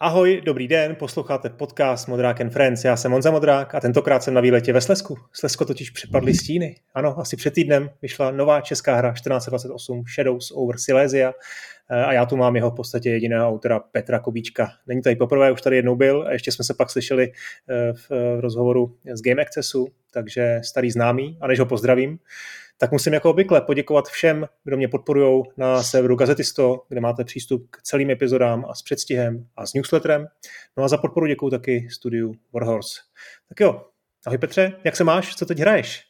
Ahoj, dobrý den, posloucháte podcast Modrák and Friends. Já jsem Monza Modrák a tentokrát jsem na výletě ve Slesku. Slesko totiž přepadly stíny. Ano, asi před týdnem vyšla nová česká hra 1428 Shadows over Silesia a já tu mám jeho v podstatě jediného autora Petra Kobíčka. Není tady poprvé, už tady jednou byl a ještě jsme se pak slyšeli eh, v rozhovoru z Game Accessu, takže starý známý a než ho pozdravím, tak musím jako obvykle poděkovat všem, kdo mě podporují na serveru Gazetisto, kde máte přístup k celým epizodám a s předstihem a s newsletterem. No a za podporu děkuji taky studiu Warhorse. Tak jo, ahoj Petře, jak se máš, co teď hraješ?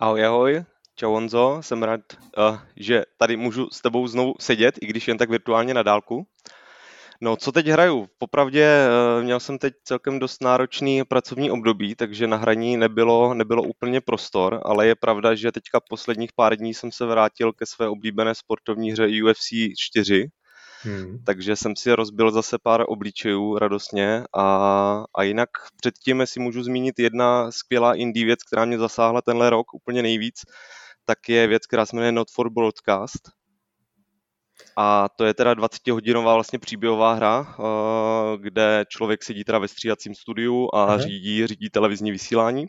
Ahoj, ahoj, čau Honzo, jsem rád, uh, že tady můžu s tebou znovu sedět, i když jen tak virtuálně na dálku. No, co teď hraju? Popravdě eh, měl jsem teď celkem dost náročný pracovní období, takže na hraní nebylo, nebylo úplně prostor, ale je pravda, že teďka posledních pár dní jsem se vrátil ke své oblíbené sportovní hře UFC 4, Hmm. Takže jsem si rozbil zase pár obličejů radostně a, a jinak předtím, si můžu zmínit jedna skvělá indie věc, která mě zasáhla tenhle rok úplně nejvíc, tak je věc, která se jmenuje Not for Broadcast a to je teda 20-hodinová vlastně příběhová hra, eh, kde člověk sedí teda ve střídacím studiu a Aha. řídí, řídí televizní vysílání.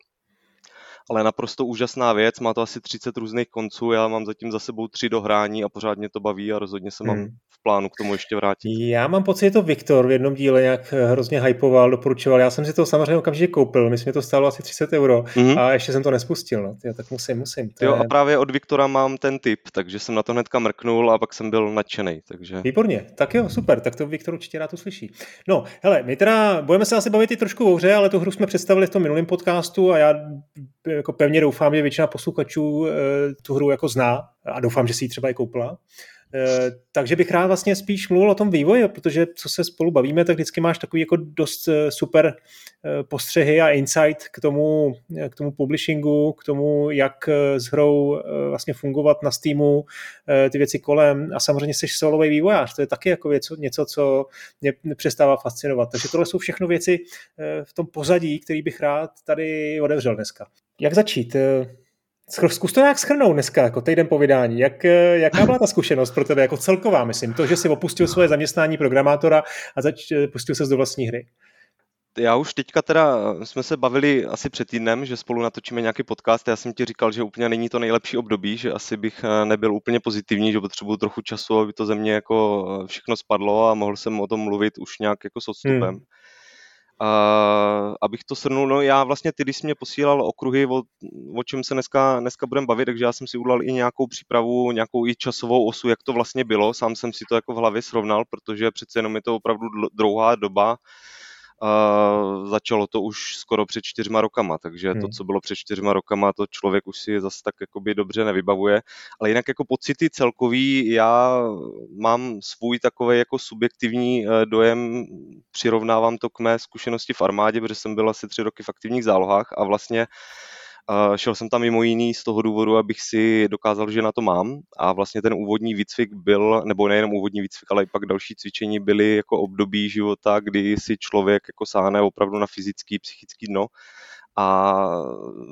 Ale naprosto úžasná věc, má to asi 30 různých konců, já mám zatím za sebou tři dohrání a pořád mě to baví a rozhodně se mám hmm plánu k tomu ještě vrátit. Já mám pocit, že to Viktor v jednom díle nějak eh, hrozně hypoval, doporučoval. Já jsem si to samozřejmě okamžitě koupil, myslím, že to stálo asi 30 euro mm-hmm. a ještě jsem to nespustil. No. Tyjo, tak musím, musím. To jo, je... a právě od Viktora mám ten tip, takže jsem na to hnedka mrknul a pak jsem byl nadšený. Takže... Výborně, tak jo, super, tak to Viktor určitě rád uslyší. No, hele, my teda budeme se asi bavit i trošku o hře, ale tu hru jsme představili v tom minulém podcastu a já jako pevně doufám, že většina posluchačů e, tu hru jako zná a doufám, že si ji třeba i koupila. Eh, takže bych rád vlastně spíš mluvil o tom vývoji, protože co se spolu bavíme, tak vždycky máš takový jako dost eh, super eh, postřehy a insight k tomu, k tomu publishingu, k tomu, jak s hrou vlastně fungovat na Steamu, ty věci kolem a samozřejmě jsi solový vývojář, to je taky jako něco, něco, co mě přestává fascinovat. Takže tohle jsou všechno věci v tom pozadí, který bych rád tady otevřel dneska. Jak začít? Zkus to nějak schrnout dneska, jako týden po vydání. Jak, eh, jaká byla ta zkušenost pro tebe jako celková, myslím? To, že jsi opustil svoje zaměstnání programátora a zač, eh, pustil se do vlastní hry. Já už teďka teda jsme se bavili asi před týdnem, že spolu natočíme nějaký podcast. Já jsem ti říkal, že úplně není to nejlepší období, že asi bych eh, nebyl úplně pozitivní, že potřebuju trochu času, aby to ze mě jako všechno spadlo a mohl jsem o tom mluvit už nějak jako s odstupem. Hmm. Abych to shrnul, no já vlastně ty, když jsi mě posílal okruhy, o, o čem se dneska, dneska budeme bavit, takže já jsem si udělal i nějakou přípravu, nějakou i časovou osu, jak to vlastně bylo, sám jsem si to jako v hlavě srovnal, protože přece jenom je to opravdu dlouhá doba, Uh, začalo to už skoro před čtyřma rokama, takže hmm. to, co bylo před čtyřma rokama, to člověk už si zase tak jakoby dobře nevybavuje. Ale jinak jako pocity celkový, já mám svůj takový jako subjektivní uh, dojem, přirovnávám to k mé zkušenosti v armádě, protože jsem byl asi tři roky v aktivních zálohách a vlastně Šel jsem tam mimo jiný z toho důvodu, abych si dokázal, že na to mám a vlastně ten úvodní výcvik byl, nebo nejenom úvodní výcvik, ale i pak další cvičení byly jako období života, kdy si člověk jako sáhne opravdu na fyzický, psychický dno a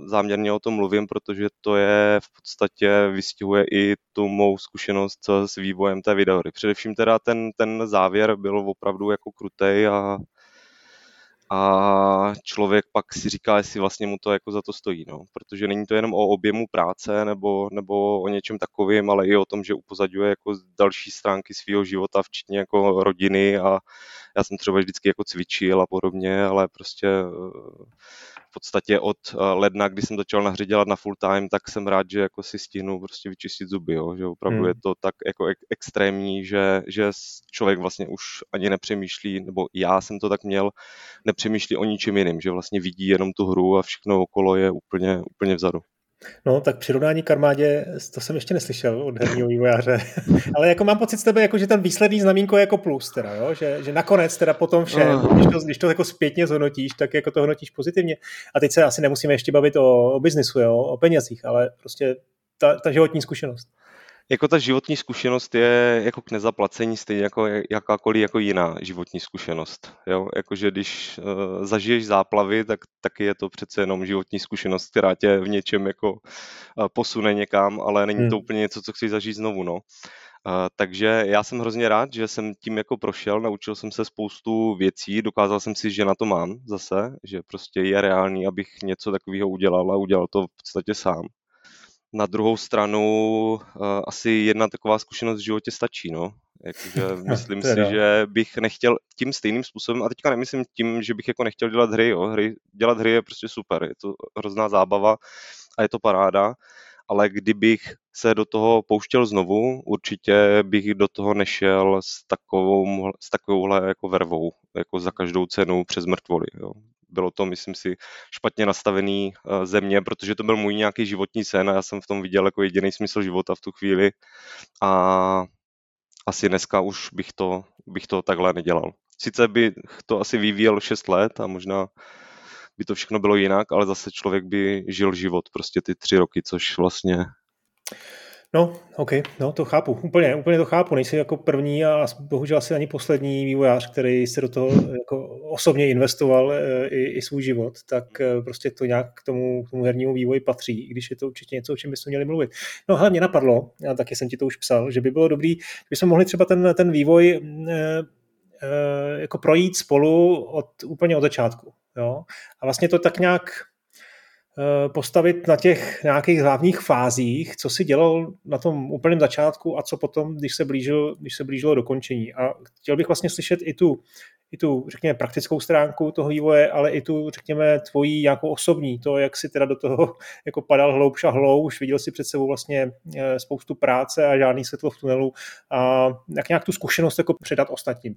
záměrně o tom mluvím, protože to je v podstatě vystihuje i tu mou zkušenost s vývojem té videohry. Především teda ten, ten závěr byl opravdu jako krutej a a člověk pak si říká, jestli vlastně mu to jako za to stojí, no. protože není to jenom o objemu práce nebo, nebo o něčem takovým, ale i o tom, že upozadňuje jako další stránky svého života, včetně jako rodiny a já jsem třeba vždycky jako cvičil a podobně, ale prostě v podstatě od eh, ledna, kdy jsem začal na hře dělat na full time, tak jsem rád, že jako si stihnu prostě vyčistit zuby, jo? že opravdu hmm. je to tak jako ek- extrémní, že, že člověk vlastně už ani nepřemýšlí, nebo já jsem to tak měl, nepřemýšlí o ničem jiným, že vlastně vidí jenom tu hru a všechno okolo je úplně, úplně vzadu. No, tak přirovnání k armádě, to jsem ještě neslyšel od herního vývojáře. Ale jako mám pocit z tebe, jako, že ten výsledný znamínko je jako plus, teda, jo? Že, že nakonec teda potom vše, když, to, když to jako zpětně zhodnotíš, tak jako to hodnotíš pozitivně. A teď se asi nemusíme ještě bavit o, o biznisu, jo? o penězích, ale prostě ta, ta životní zkušenost jako ta životní zkušenost je jako k nezaplacení stejně jako jakákoliv jako jiná životní zkušenost. Jo? Jakože když uh, zažiješ záplavy, tak taky je to přece jenom životní zkušenost, která tě v něčem jako uh, posune někam, ale není hmm. to úplně něco, co chceš zažít znovu. No. takže já jsem hrozně rád, že jsem tím jako prošel, naučil jsem se spoustu věcí, dokázal jsem si, že na to mám zase, že prostě je reálný, abych něco takového udělal a udělal to v podstatě sám. Na druhou stranu uh, asi jedna taková zkušenost v životě stačí, no. Jakože myslím si, že bych nechtěl tím stejným způsobem, a teďka nemyslím tím, že bych jako nechtěl dělat hry, jo. Hry, dělat hry je prostě super, je to hrozná zábava a je to paráda, ale kdybych se do toho pouštěl znovu, určitě bych do toho nešel s, takovou, s takovouhle jako vervou, jako za každou cenu přes mrtvoly. Jo. Bylo to, myslím si, špatně nastavený eh, země, protože to byl můj nějaký životní sen a já jsem v tom viděl jako jediný smysl života v tu chvíli a asi dneska už bych to, bych to takhle nedělal. Sice by to asi vyvíjel 6 let a možná by to všechno bylo jinak, ale zase člověk by žil život prostě ty tři roky, což vlastně No, OK, no to chápu, úplně, úplně to chápu, nejsi jako první a bohužel asi ani poslední vývojář, který se do toho jako osobně investoval e, i, i svůj život, tak e, prostě to nějak k tomu, k tomu hernímu vývoji patří, i když je to určitě něco, o čem bychom měli mluvit. No hlavně napadlo, a taky jsem ti to už psal, že by bylo dobrý, kdybychom mohli třeba ten, ten vývoj e, e, jako projít spolu od, úplně od začátku. Jo? A vlastně to tak nějak Eh, postavit na těch nějakých hlavních fázích, co si dělal na tom úplném začátku a co potom, když se, blížil, když se blížilo dokončení. A chtěl bych vlastně slyšet i tu, i tu, řekněme, praktickou stránku toho vývoje, ale i tu, řekněme, tvojí nějakou osobní, to, jak si teda do toho jako padal hloubš a hloubš, viděl si před sebou vlastně eh, spoustu práce a žádný světlo v tunelu a jak nějak tu zkušenost jako předat ostatním.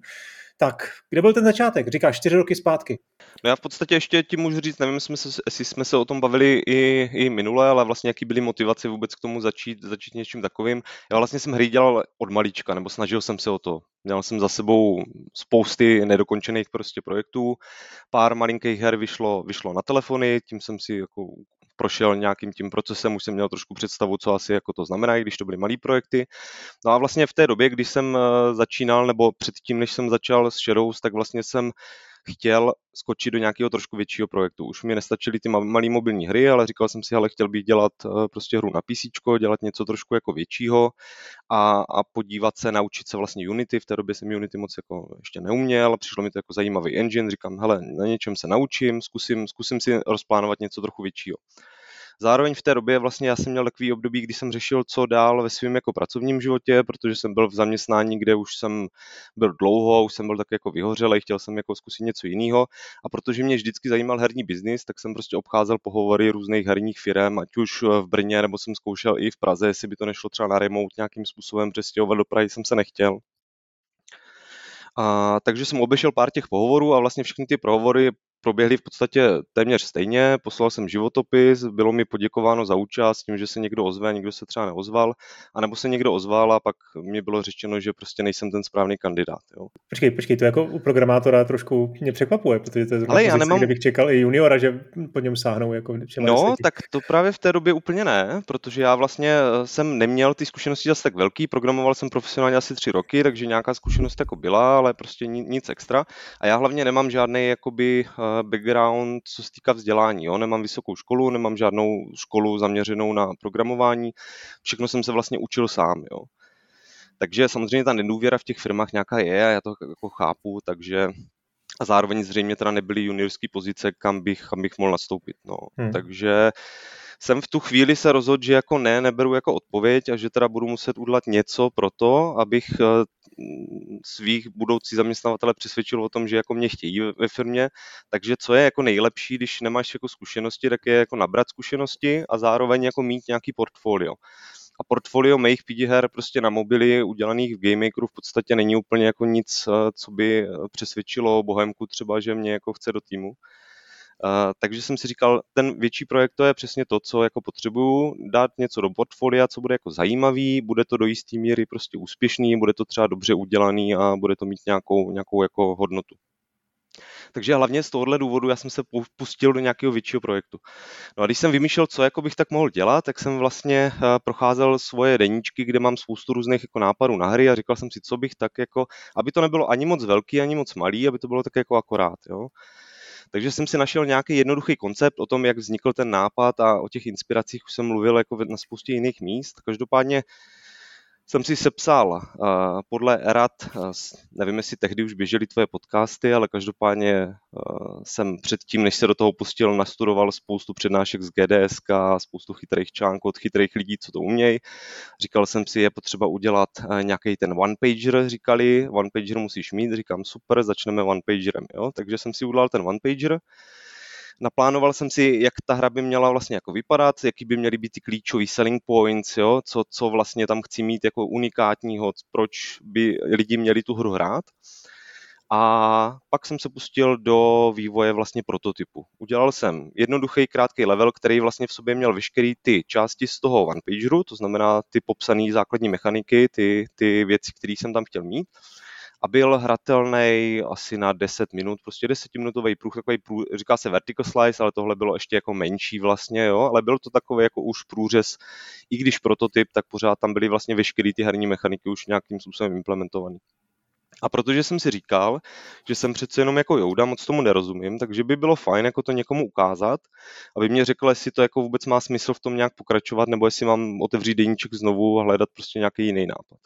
Tak, kde byl ten začátek? Říkáš čtyři roky zpátky. No já v podstatě ještě ti můžu říct, nevím, jsme se, jestli jsme se o tom bavili i, i minule, ale vlastně jaký byly motivace vůbec k tomu začít, začít něčím takovým. Já vlastně jsem hry dělal od malička, nebo snažil jsem se o to. Měl jsem za sebou spousty nedokončených prostě projektů, pár malinkých her vyšlo, vyšlo na telefony, tím jsem si jako prošel nějakým tím procesem, už jsem měl trošku představu, co asi jako to znamená, když to byly malé projekty. No a vlastně v té době, když jsem eh, začínal, nebo předtím, než jsem začal s Shadows, tak vlastně jsem chtěl skočit do nějakého trošku většího projektu. Už mi nestačily ty malé mobilní hry, ale říkal jsem si, ale chtěl bych dělat eh, prostě hru na PC, dělat něco trošku jako většího a, a podívat se, naučit se vlastně Unity. V té době jsem Unity moc jako ještě neuměl, přišlo mi to jako zajímavý engine, říkám, hele, na něčem se naučím, zkusím, zkusím si rozplánovat něco trochu většího. Zároveň v té době vlastně já jsem měl takový období, kdy jsem řešil, co dál ve svém jako pracovním životě, protože jsem byl v zaměstnání, kde už jsem byl dlouho, už jsem byl tak jako vyhořelý, chtěl jsem jako zkusit něco jiného a protože mě vždycky zajímal herní biznis, tak jsem prostě obcházel pohovory různých herních firm, ať už v Brně, nebo jsem zkoušel i v Praze, jestli by to nešlo třeba na remote nějakým způsobem přestěhovat do Prahy, jsem se nechtěl. A, takže jsem obešel pár těch pohovorů a vlastně všechny ty pohovory proběhly v podstatě téměř stejně. Poslal jsem životopis, bylo mi poděkováno za účast tím, že se někdo ozve, někdo se třeba neozval, anebo se někdo ozval a pak mi bylo řečeno, že prostě nejsem ten správný kandidát. Jo. Počkej, počkej, to jako u programátora trošku mě překvapuje, protože to je Ale já nemám... kde bych čekal i juniora, že po něm sáhnou. Jako no, tak to právě v té době úplně ne, protože já vlastně eh, jsem neměl ty zkušenosti zase tak velký, programoval jsem profesionálně asi tři roky, takže nějaká zkušenost jako byla, ale prostě nic extra. A já hlavně nemám žádný jakoby eh, background, co se týká vzdělání. Jo? Nemám vysokou školu, nemám žádnou školu zaměřenou na programování, všechno jsem se vlastně učil sám. Jo? Takže samozřejmě ta nedůvěra v těch firmách nějaká je a já to jako chápu, takže a zároveň zřejmě teda nebyly juniorské pozice, kam bych, kam bych mohl nastoupit. No. Hmm. Takže jsem v tu chvíli se rozhodl, že jako ne, neberu jako odpověď a že teda budu muset udělat něco pro to, abych eh, svých budoucí zaměstnavatele přesvědčil o tom, že jako mě chtějí ve firmě. Takže co je jako nejlepší, když nemáš jako zkušenosti, tak je jako nabrat zkušenosti a zároveň jako mít nějaký portfolio. A portfolio mých PD her prostě na mobily udělaných v GameMakeru v podstatě není úplně jako nic, eh, co by přesvědčilo Bohemku třeba, že mě jako chce do týmu. Takže jsem si říkal, ten větší projekt to je přesně to, co jako potřebuju, dát něco do portfolia, co bude jako zajímavý, bude to do jisté míry prostě úspěšný, bude to třeba dobře udělaný a bude to mít nějakou, nějakou jako hodnotu. Takže hlavně z tohohle důvodu já jsem se pustil do nějakého většího projektu. No a když jsem vymýšlel, co jako bych tak mohl dělat, tak jsem vlastně uh, procházel svoje deníčky, kde mám spoustu různých jako nápadů na hry a říkal jsem si, co bych tak jako, aby to nebylo ani moc velký, ani moc malý, aby to bylo tak jako akorát. Jo. Takže jsem si našel nějaký jednoduchý koncept o tom, jak vznikl ten nápad a o těch inspiracích už jsem mluvil jako na spoustě jiných míst. Každopádně jsem si sepsal uh, podle rad, uh, nevím, jestli tehdy už běžely tvoje podcasty, ale každopádně uh, jsem předtím, než se do toho pustil, nastudoval spoustu přednášek z GDSK, spoustu chytrých článků od chytrých lidí, co to umějí. Říkal jsem si, je potřeba udělat nějaký ten one-pager, říkali, one-pager musíš mít, říkám super, začneme one-pagerem, jo? takže jsem si udělal ten one-pager, naplánoval jsem si, jak ta hra by měla vlastně jako vypadat, jaký by měly být ty klíčové selling points, jo, co, co vlastně tam chci mít jako unikátního, proč by lidi měli tu hru hrát. A pak jsem se pustil do vývoje vlastně prototypu. Udělal jsem jednoduchý, krátký level, který vlastně v sobě měl veškeré ty části z toho one pageru, to znamená ty popsané základní mechaniky, ty, ty věci, které jsem tam chtěl mít a byl hratelný asi na 10 minut, prostě 10 minutový průh, takový průh, říká se vertical slice, ale tohle bylo ještě jako menší vlastně, jo, ale byl to takový jako už průřez, i když prototyp, tak pořád tam byly vlastně veškeré ty herní mechaniky už nějakým způsobem implementované. A protože jsem si říkal, že jsem přece jenom jako Jouda, moc tomu nerozumím, takže by bylo fajn jako to někomu ukázat, aby mě řekl, jestli to jako vůbec má smysl v tom nějak pokračovat, nebo jestli mám otevřít deníček znovu a hledat prostě nějaký jiný nápad.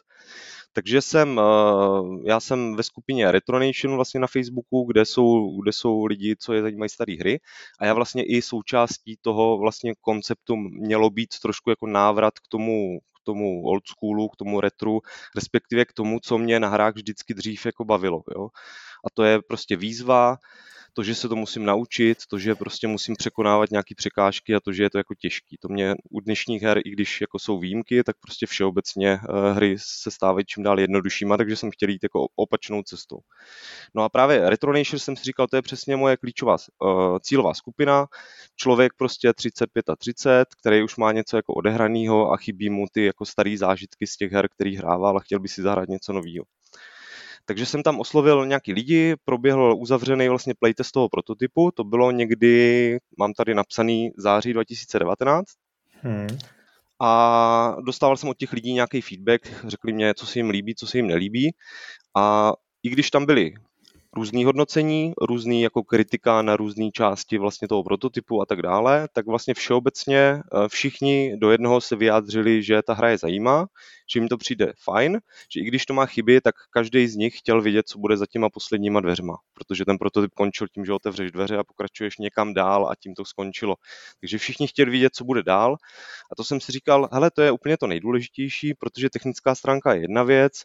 Takže jsem, eh, já jsem ve skupině Retronation vlastně na Facebooku, kde jsou, kde jsou lidi, co je zajímají staré hry a já vlastně i součástí toho vlastně konceptu mělo být trošku jako návrat k tomu, k tomu old schoolu, k tomu retru, respektive k tomu, co mě na hrách vždycky dřív jako bavilo. Jo? A to je prostě výzva, to, že se to musím naučit, to, že prostě musím překonávat nějaké překážky a to, že je to jako těžký. To mě u dnešních her, i když jako jsou výjimky, tak prostě všeobecně uh, hry se stávají čím dál jednoduššíma, takže jsem chtěl jít jako opačnou cestou. No a právě Retronation jsem si říkal, to je přesně moje klíčová uh, cílová skupina. Člověk prostě 35 a 30, který už má něco jako odehraného a chybí mu ty jako starý zážitky z těch her, který hrával a chtěl by si zahrát něco nového. Takže jsem tam oslovil nějaký lidi, proběhl uzavřený vlastně playtest toho prototypu, to bylo někdy, mám tady napsaný září 2019. Hmm. A dostával jsem od těch lidí nějaký feedback, řekli mě, co se jim líbí, co se jim nelíbí. A i když tam byli různý hodnocení, různý jako kritika na různé části vlastně toho prototypu a tak dále, tak vlastně všeobecně eh, všichni do jednoho se vyjádřili, že ta hra je zajímá, že jim to přijde fajn, že i když to má chyby, tak každý z nich chtěl vidět, co bude za těma posledníma dveřma, protože ten prototyp končil tím, že otevřeš dveře a pokračuješ někam dál a tím to skončilo. Takže všichni chtěli vidět, co bude dál a to jsem si říkal, hele, to je úplně to nejdůležitější, protože technická stránka je jedna věc,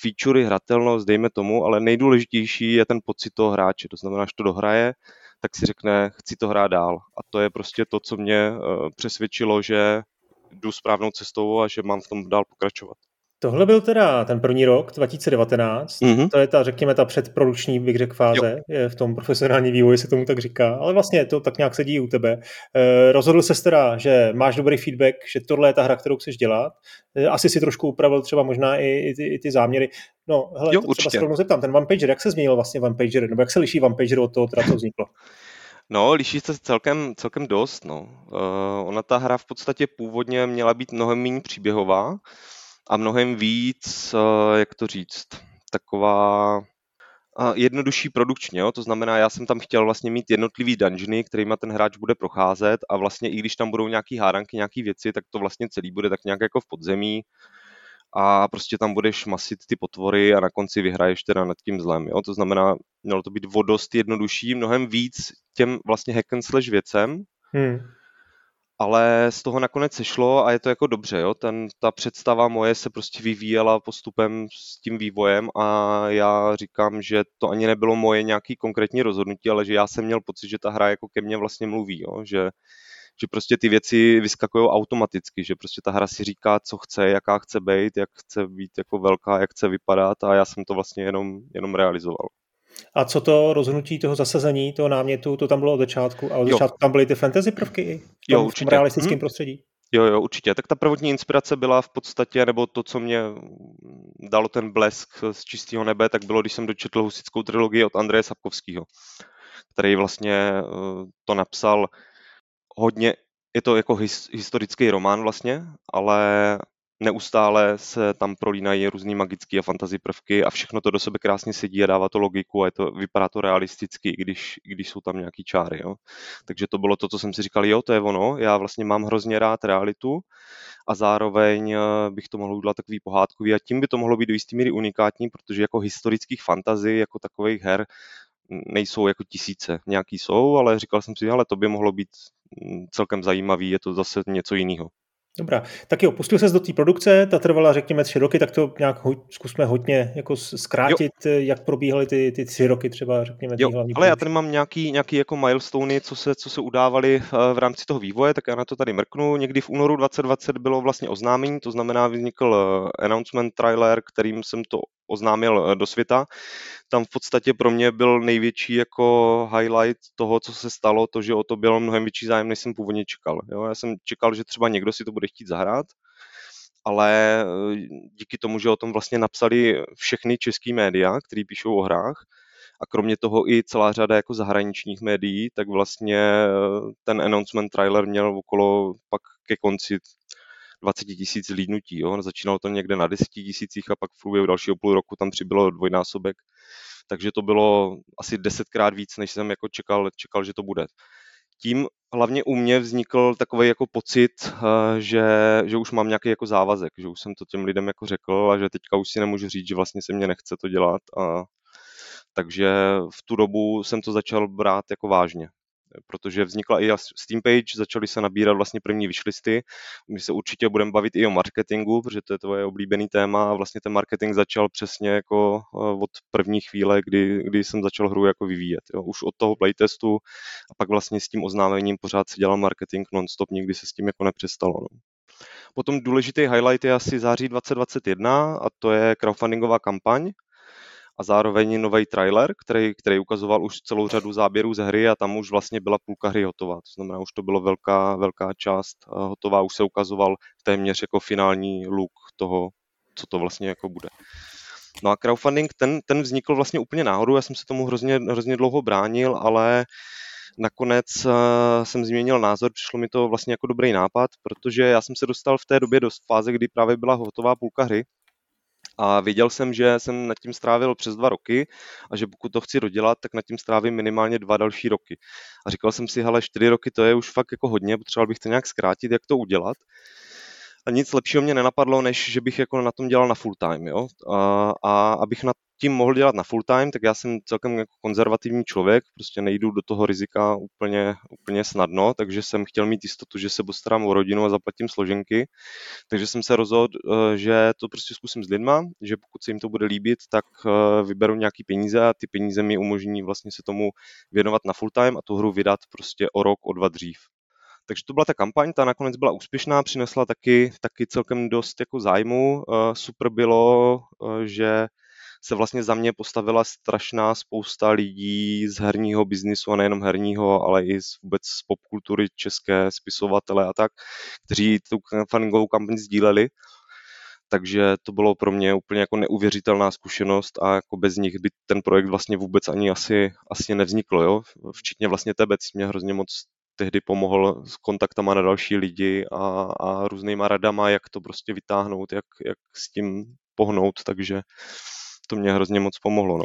featurey, hratelnost, dejme tomu, ale nejdůležitější je ten pocit toho hráče. To znamená, že to dohraje, tak si řekne, chci to hrát dál. A to je prostě to, co mě eh, přesvědčilo, že jdu správnou cestou a že mám v tom dál pokračovat. Tohle byl teda ten první rok, 2019. Mm-hmm. To je ta, řekněme, ta předprodukční, bych řekl, fáze. Je v tom profesionální vývoji se tomu tak říká. Ale vlastně to tak nějak sedí u tebe. E, rozhodl se teda, že máš dobrý feedback, že tohle je ta hra, kterou chceš dělat. E, asi si trošku upravil třeba možná i, i, ty, i ty záměry. No, hele, jo, to třeba se rovnou zeptám. Ten OnePager, jak se změnil vlastně OnePager? Nebo jak se liší OnePager od toho, teda, co vzniklo? No, liší se celkem, celkem dost. No. Uh, ona ta hra v podstatě původně měla být mnohem méně příběhová, a mnohem víc, eh, jak to říct, taková jednodušší produkčně, jo? to znamená, já jsem tam chtěl vlastně mít jednotlivý dungeony, kterými ten hráč bude procházet a vlastně i když tam budou nějaký hádanky, nějaký věci, tak to vlastně celý bude tak nějak jako v podzemí a prostě tam budeš masit ty potvory a na konci vyhraješ teda nad tím zlem, jo? to znamená, mělo to být vodost jednodušší, mnohem víc těm vlastně hack and slash věcem, hmm ale z toho nakonec sešlo a je to jako dobře, jo? Ten, ta představa moje se prostě vyvíjela postupem s tím vývojem a já říkám, že to ani nebylo moje nějaký konkrétní rozhodnutí, ale že já jsem měl pocit, že ta hra jako ke mně vlastně mluví, jo? Že, že prostě ty věci vyskakují automaticky, že prostě ta hra si říká, co chce, jaká chce být, jak chce být jako velká, jak chce vypadat a já jsem to vlastně jenom, jenom realizoval. A co to rozhodnutí toho zasazení, toho námětu, to tam bylo od začátku? A od jo. začátku tam byly ty fantasy prvky i v tom, jo, určitě. v tom realistickém hmm. prostředí? Jo, jo, určitě. Tak ta prvotní inspirace byla v podstatě, nebo to, co mě dalo ten blesk z čistého nebe, tak bylo, když jsem dočetl husickou trilogii od Andreje Sapkovského, který vlastně eh, to napsal hodně, je to jako his, historický román vlastně, ale neustále se tam prolínají různý magické a fantasy prvky a všechno to do sebe krásně sedí a dává to logiku a je to, vypadá to realisticky, i když, i když jsou tam nějaký čáry. Jo. Takže to bylo to, co jsem si říkal, jo, to je ono, já vlastně mám hrozně rád realitu a zároveň eh, bych to mohl udělat takový pohádkový a tím by to mohlo být do jistý míry unikátní, protože jako historických fantazí, jako takových her, nejsou jako tisíce. Nějaký jsou, ale říkal jsem si, ale to by mohlo být mm, celkem zajímavý, je to zase něco jiného. Dobrá, tak jo, pustil se do té produkce, ta trvala řekněme tři roky, tak to nějak ho, zkusme hodně jako zkrátit, jo. jak probíhaly ty, ty tři roky třeba, řekněme. Jo, hlavní ale produkce. já tady mám nějaký, nějaký jako milestony, co se, co se udávaly eh, v rámci toho vývoje, tak já na to tady mrknu. Někdy v únoru 2020 bylo vlastně oznámení, to znamená vznikl eh, announcement trailer, kterým jsem to oznámil eh, do světa. Tam v podstatě pro mě byl největší jako highlight toho, co se stalo, to, že o to byl mnohem větší zájem, než jsem původně čekal. Jo? Já jsem čekal, že třeba někdo si to bude chtít zahrát, ale eh, díky tomu, že o tom vlastně napsali všechny český média, který píšou o hrách, a kromě toho i celá řada jako zahraničních médií, tak vlastně eh, ten announcement trailer měl okolo pak ke konci 20 tisíc zlídnutí. Jo? Začínalo to někde na 10 tisících a pak v průběhu dalšího půl roku tam přibylo dvojnásobek. Takže to bylo asi desetkrát víc, než jsem jako čekal, čekal, že to bude. Tím hlavně u mě vznikl takový jako pocit, eh, že, že už mám nějaký jako závazek, že už jsem to těm lidem jako řekl a že teďka už si nemůžu říct, že vlastně se mě nechce to dělat. A, takže v tu dobu jsem to začal brát jako vážně protože vznikla i Steam page, začaly se nabírat vlastně první wishlisty. My se určitě budeme bavit i o marketingu, protože to je tvoje oblíbený téma a vlastně ten marketing začal přesně jako eh, od první chvíle, kdy, kdy jsem začal hru jako vyvíjet. Jo. Už od toho playtestu a pak vlastně s tím oznámením pořád se dělal marketing non-stop, nikdy se s tím jako nepřestalo. No. Potom důležitý highlight je asi září 2021 a to je crowdfundingová kampaň, a zároveň nový trailer, který, který ukazoval už celou řadu záběrů ze hry a tam už vlastně byla půlka hry hotová. To znamená, už to bylo velká, velká část hotová, už se ukazoval téměř jako finální look toho, co to vlastně jako bude. No a crowdfunding, ten, ten vznikl vlastně úplně náhodou, já jsem se tomu hrozně, hrozně dlouho bránil, ale nakonec uh, jsem změnil názor, přišlo mi to vlastně jako dobrý nápad, protože já jsem se dostal v té době do fáze, kdy právě byla hotová půlka hry a věděl jsem, že jsem nad tím strávil přes dva roky a že pokud to chci dodělat, tak nad tím strávím minimálně dva další roky. A říkal jsem si, hele, čtyři roky to je už fakt jako hodně, potřeboval bych to nějak zkrátit, jak to udělat. A nic lepšího mě nenapadlo, než že bych jako na tom dělal na full time, jo. A, a abych na tím mohl dělat na full time, tak já jsem celkem jako konzervativní člověk, prostě nejdu do toho rizika úplně, úplně snadno, takže jsem chtěl mít jistotu, že se postarám o rodinu a zaplatím složenky. Takže jsem se rozhodl, eh, že to prostě zkusím s lidma, že pokud se jim to bude líbit, tak eh, vyberu nějaký peníze a ty peníze mi umožní vlastně se tomu věnovat na full time a tu hru vydat prostě o rok, o dva dřív. Takže to byla ta kampaň, ta nakonec byla úspěšná, přinesla taky, taky celkem dost jako zájmu. Eh, super bylo, že se vlastně za mě postavila strašná spousta lidí z herního biznisu a nejenom herního, ale i z vůbec z popkultury české, spisovatele a tak, kteří tu fundingovou kampaň sdíleli. Takže to bylo pro mě úplně jako neuvěřitelná zkušenost a jako bez nich by ten projekt vlastně vůbec ani asi, asi nevznikl, jo? Včetně vlastně tebe, mě hrozně moc tehdy pomohl s kontaktama na další lidi a, a různýma radama, jak to prostě vytáhnout, jak, jak s tím pohnout, takže to mě hrozně moc pomohlo. No.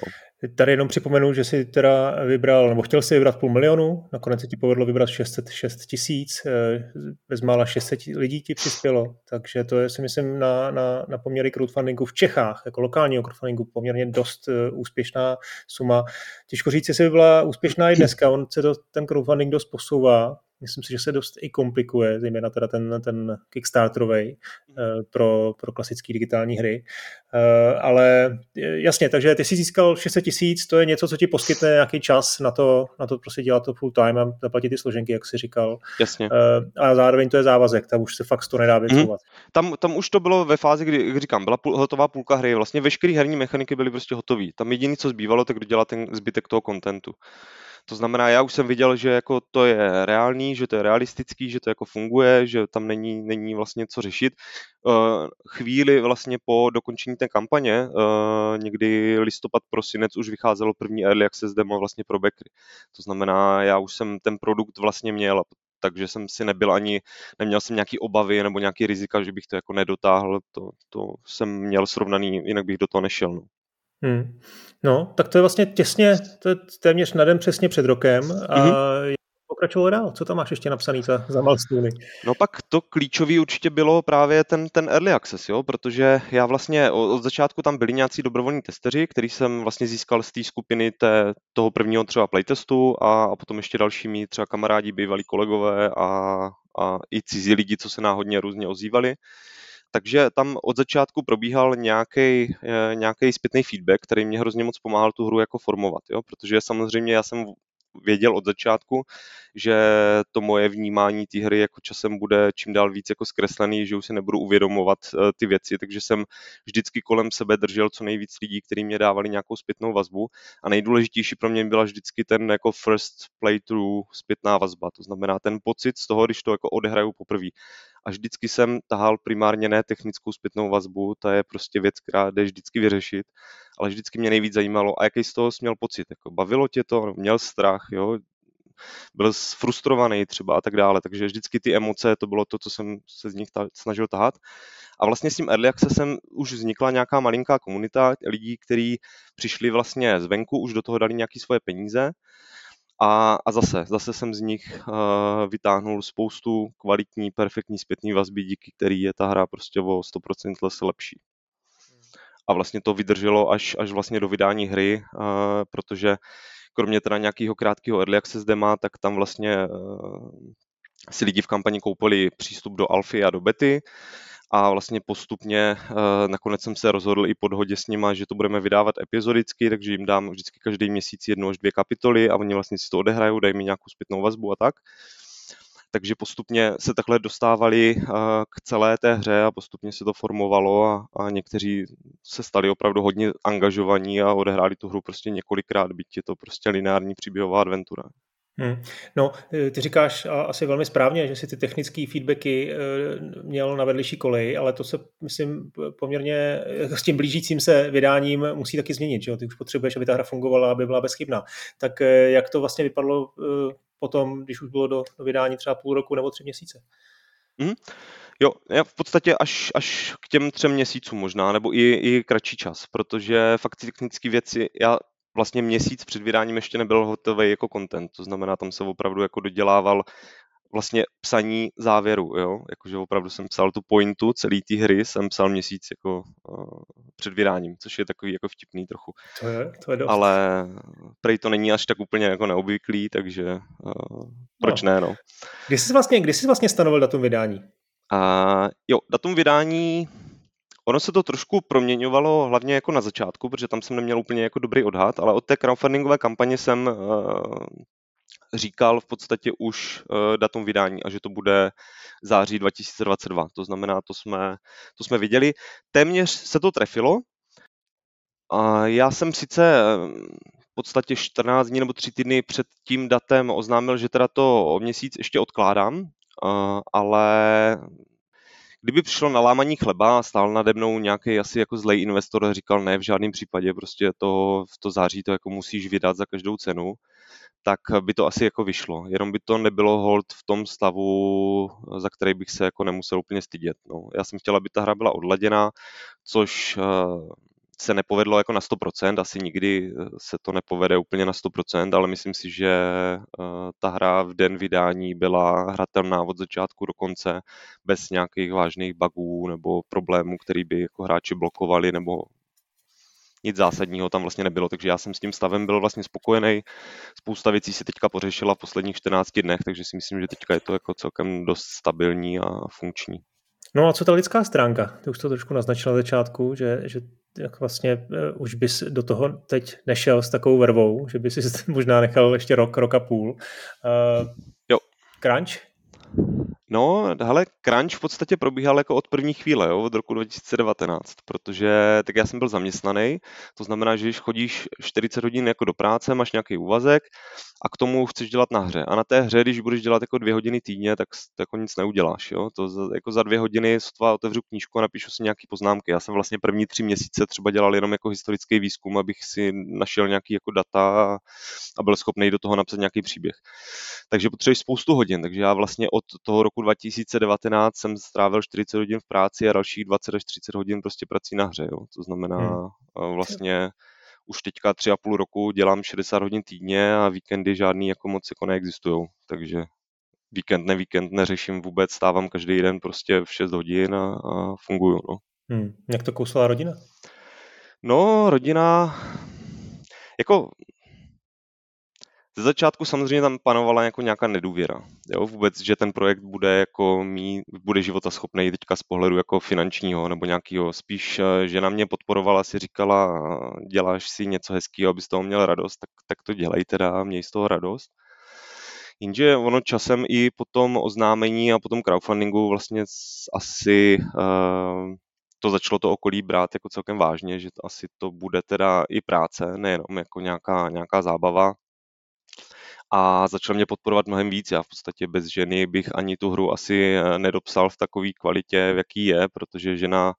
Tady jenom připomenu, že si teda vybral, nebo chtěl si vybrat půl milionu, nakonec se ti povedlo vybrat 606 tisíc, eh, bezmála 600 lidí ti přispělo, takže to je si myslím na, na, na poměry crowdfundingu v Čechách, jako lokálního crowdfundingu, poměrně dost uh, úspěšná suma. Těžko říct, jestli by byla úspěšná i dneska, on se to, ten crowdfunding dost posouvá, myslím si, že se dost i komplikuje, zejména teda ten, ten Kickstarterový eh, pro, pro klasické digitální hry. Eh, ale jasně, takže ty jsi získal 600 tisíc, to je něco, co ti poskytne nějaký čas na to, na to prostě dělat to full time a zaplatit ty složenky, jak jsi říkal. Jasně. Eh, a zároveň to je závazek, tam už se fakt to nedá věcovat. Hmm. Tam, tam už to bylo ve fázi, kdy, jak říkám, byla půl, hotová půlka hry, vlastně veškeré herní mechaniky byly prostě hotové. Tam jediné, co zbývalo, tak dodělat ten zbytek toho kontentu. To znamená, já už jsem viděl, že jako to je reálný, že to je realistický, že to jako funguje, že tam není, není vlastně co řešit. Uh, chvíli vlastně po dokončení té kampaně, uh, někdy listopad, prosinec už vycházelo první early access demo vlastně pro backry. To znamená, já už jsem ten produkt vlastně měl, takže jsem si nebyl ani, neměl jsem nějaký obavy nebo nějaký rizika, že bych to jako nedotáhl, to, to jsem měl srovnaný, jinak bych do toho nešel. No. Hmm. No, tak to je vlastně těsně, to je téměř na den přesně před rokem a mm-hmm. pokračovalo dál? Co tam máš ještě napsaný za, za milestone? No pak to klíčový určitě bylo právě ten, ten early access, jo, protože já vlastně od, od začátku tam byli nějací dobrovolní testeři, který jsem vlastně získal z té skupiny té, toho prvního třeba playtestu a, a potom ještě dalšími třeba kamarádi, bývalí kolegové a, a i cizí lidi, co se náhodně různě ozývali. Takže tam od začátku probíhal nějaký eh, zpětný feedback, který mě hrozně moc pomáhal tu hru jako formovat, jo? protože samozřejmě já jsem věděl od začátku, že to moje vnímání té hry jako časem bude čím dál víc jako zkreslený, že už si nebudu uvědomovat eh, ty věci, takže jsem vždycky kolem sebe držel co nejvíc lidí, kteří mě dávali nějakou zpětnou vazbu a nejdůležitější pro mě byla vždycky ten jako first playthrough zpětná vazba, to znamená ten pocit z toho, když to jako odehraju poprvé. A vždycky jsem tahal primárně ne technickou zpětnou vazbu, to je prostě věc, která jde vždycky vyřešit, ale vždycky mě nejvíc zajímalo, a jaký z toho jsi měl pocit, jako bavilo tě to, měl strach, jo, byl frustrovaný třeba a tak dále, takže vždycky ty emoce, to bylo to, co jsem se z nich ta, snažil tahat. A vlastně s tím Early Accessem už vznikla nějaká malinká komunita lidí, kteří přišli vlastně zvenku, už do toho dali nějaké svoje peníze a, a zase, zase jsem z nich uh, vytáhnul spoustu kvalitní, perfektní zpětní vazby, díky který je ta hra prostě o 100% lese lepší. A vlastně to vydrželo až, až vlastně do vydání hry, uh, protože kromě teda nějakého krátkého early access dema, tak tam vlastně uh, si lidi v kampani koupili přístup do alfy a do bety a vlastně postupně uh, nakonec jsem se rozhodl i po dohodě s nima, že to budeme vydávat epizodicky, takže jim dám vždycky každý měsíc jednu až dvě kapitoly a oni vlastně si to odehrajou, dají mi nějakou zpětnou vazbu a tak. Takže postupně se takhle dostávali uh, k celé té hře a postupně se to formovalo a, a někteří se stali opravdu hodně angažovaní a odehráli tu hru prostě několikrát, byť je to prostě lineární příběhová adventura. Hmm. No, eh, ty říkáš asi velmi správně, že si ty technické feedbacky eh, měl na vedlejší koleji, ale to se, myslím, poměrně eh, s tím blížícím se vydáním musí taky změnit, že jo? Ty už potřebuješ, aby ta hra fungovala, aby byla bezchybná. Tak jak to vlastně vypadalo potom, když už bylo do, do vydání třeba půl roku nebo tři měsíce? Hmm. Jo, já v podstatě až, až k těm třem měsícům možná, nebo i, i kratší čas, protože fakt technické věci, já vlastně měsíc před vydáním ještě nebyl hotový jako content, to znamená, tam se opravdu jako dodělával vlastně psaní závěru, jo, jakože opravdu jsem psal tu pointu celé té hry, jsem psal měsíc jako uh, před vydáním, což je takový jako vtipný trochu. To je, to je dost. Ale prej to není až tak úplně jako neobvyklý, takže uh, proč no. ne, no. Kdy jsi vlastně, kdy jsi vlastně stanovil datum vydání? Uh, jo, datum vydání Ono se to trošku proměňovalo hlavně jako na začátku, protože tam jsem neměl úplně jako dobrý odhad, ale od té crowdfundingové kampaně jsem uh, říkal v podstatě už uh, datum vydání a že to bude září 2022. To znamená, to jsme, to jsme viděli. Téměř se to trefilo. A já jsem sice v podstatě 14 dní nebo 3 týdny před tím datem oznámil, že teda to o měsíc ještě odkládám, uh, ale kdyby přišlo na lámaní chleba a stál nade mnou nějaký asi jako zlej investor a říkal ne, v žádném případě, prostě to, v to září to jako musíš vydat za každou cenu, tak by to asi jako vyšlo. Jenom by to nebylo hold v tom stavu, za který bych se jako nemusel úplně stydět. No. Já jsem chtěl, aby ta hra byla odladěná, což eh, se nepovedlo jako na 100%, asi nikdy eh, se to nepovede úplně na 100%, ale myslím si, že eh, ta hra v den vydání byla hratelná od začátku do konce bez nějakých vážných bugů nebo problémů, který by jako hráči blokovali nebo nic zásadního tam vlastně nebylo, takže já jsem s tím stavem byl vlastně spokojený. Spousta věcí se teďka pořešila v posledních 14 dnech, takže si myslím, že teďka je to jako celkem dost stabilní a funkční. No a co ta lidská stránka? Ty už to trošku naznačila na začátku, že, že jak vlastně uh, už bys do toho teď nešel s takovou vervou, že bys si možná nechal ještě rok, rok a půl. Uh, jo. Crunch? No, hele, crunch v podstatě probíhal jako od první chvíle, jo, od roku 2019, protože tak já jsem byl zaměstnaný, to znamená, že když chodíš 40 hodin jako do práce, máš nějaký úvazek a k tomu chceš dělat na hře. A na té hře, když budeš dělat jako dvě hodiny týdně, tak jako nic neuděláš, jo. To za, jako za dvě hodiny sotva otevřu knížku a napíšu si nějaký poznámky. Já jsem vlastně první tři měsíce třeba dělal jenom jako historický výzkum, abych si našel nějaký jako data a byl schopný do toho napsat nějaký příběh. Takže potřebuješ spoustu hodin, takže já vlastně od toho roku 2019 jsem strávil 40 hodin v práci a dalších 20 až 30 hodin prostě prací na hře, jo. To znamená hmm. vlastně už teďka tři a půl roku dělám 60 hodin týdně a víkendy žádný jako moc jako neexistují, takže víkend, ne víkend neřeším vůbec, stávám každý den prostě v 6 hodin a, a funguju. No. Hmm. Jak to kousala rodina? No, rodina, jako ze začátku samozřejmě tam panovala jako nějaká nedůvěra. Jo? Vůbec, že ten projekt bude jako mít, bude života schopný teďka z pohledu jako finančního nebo nějakého. Spíš, eh, že na mě podporovala, si říkala, děláš si něco hezkého, abys toho měl radost, tak, tak to dělej teda, měj z toho radost. Jenže ono časem i po tom oznámení a po tom crowdfundingu vlastně asi uh, to začalo to okolí brát jako celkem vážně, že asi to bude teda i práce, nejenom jako nějaká, nějaká zábava. A začal mě podporovat mnohem víc. Já v podstatě bez ženy bych ani tu hru asi eh, nedopsal v takové kvalitě, v jaký je, protože žena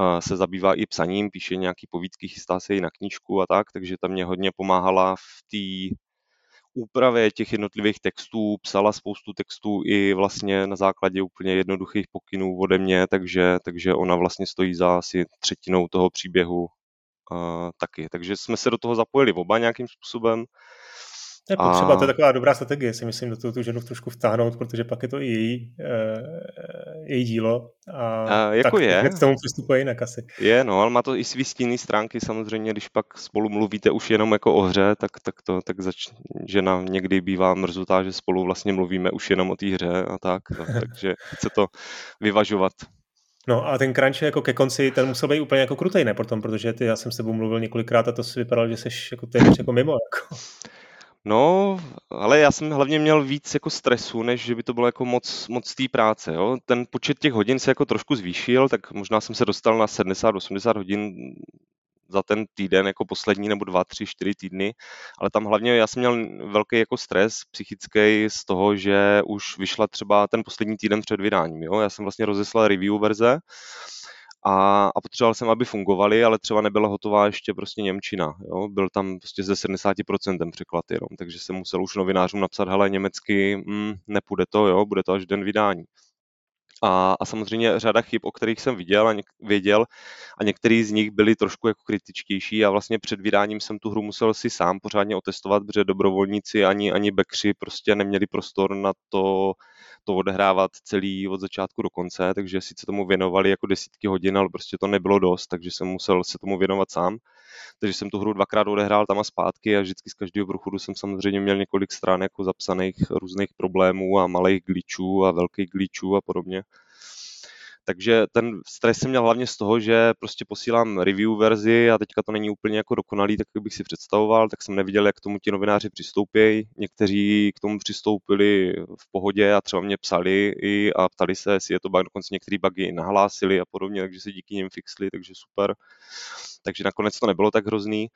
eh, se zabývá i psaním, píše nějaký povídky, chystá se i na knížku a tak, takže tam mě hodně pomáhala v té úpravě těch jednotlivých textů, psala spoustu textů i vlastně na základě úplně jednoduchých pokynů ode mě, takže, takže ona vlastně stojí za asi třetinou toho příběhu uh, taky. Takže jsme se do toho zapojili oba nějakým způsobem. Je potřeba, a... to je taková dobrá strategie, si myslím, do toho tu ženu trošku vtáhnout, protože pak je to i její, e, její dílo a, a jako tak je. k tomu přistupuje jinak asi. Je, no, ale má to i svý stinný stránky samozřejmě, když pak spolu mluvíte už jenom jako o hře, tak, tak to, tak zač, žena někdy bývá mrzutá, že spolu vlastně mluvíme už jenom o té hře a tak, no, takže chce to vyvažovat. No a ten crunch jako ke konci, ten musel být úplně jako krutej, ne potom, protože ty, já jsem s tebou mluvil několikrát a to si vypadalo, že jsi jako téměř jako mimo. Jako. No, ale já jsem hlavně měl víc jako stresu, než že by to bylo jako moc, moc té práce. Jo? Ten počet těch hodin se jako trošku zvýšil, tak možná jsem se dostal na 70-80 hodin za ten týden, jako poslední nebo dva, tři, čtyři týdny, ale tam hlavně já jsem měl velký jako stres psychický z toho, že už vyšla třeba ten poslední týden před vydáním. Jo? Já jsem vlastně rozeslal review verze a, a potřeboval jsem, aby fungovaly, ale třeba nebyla hotová ještě prostě Němčina. Jo? Byl tam prostě ze 70% překlad jenom, takže jsem musel už novinářům napsat, hele, německy mm, nepůjde to, jo? bude to až den vydání. A, a samozřejmě řada chyb, o kterých jsem viděl a něk, věděl, a některý z nich byly trošku jako kritičtější a vlastně před vydáním jsem tu hru musel si sám pořádně otestovat, protože dobrovolníci ani, ani backři prostě neměli prostor na to, to odehrávat celý od začátku do konce, takže sice tomu věnovali jako desítky hodin, ale prostě to nebylo dost, takže jsem musel se tomu věnovat sám. Takže jsem tu hru dvakrát odehrál tam a zpátky a vždycky z každého průchodu jsem samozřejmě měl několik stran jako zapsaných různých problémů a malých glitchů a velkých glitchů a podobně. Takže ten stres jsem měl hlavně z toho, že prostě posílám review verzi a teďka to není úplně jako dokonalý, tak jak bych si představoval, tak jsem neviděl, jak k tomu ti novináři přistoupí. Někteří k tomu přistoupili v pohodě a třeba mě psali i a ptali se, jestli je to bug, dokonce některý bugy nahlásili a podobně, takže se díky nim fixli, takže super. Takže nakonec to nebylo tak hrozný.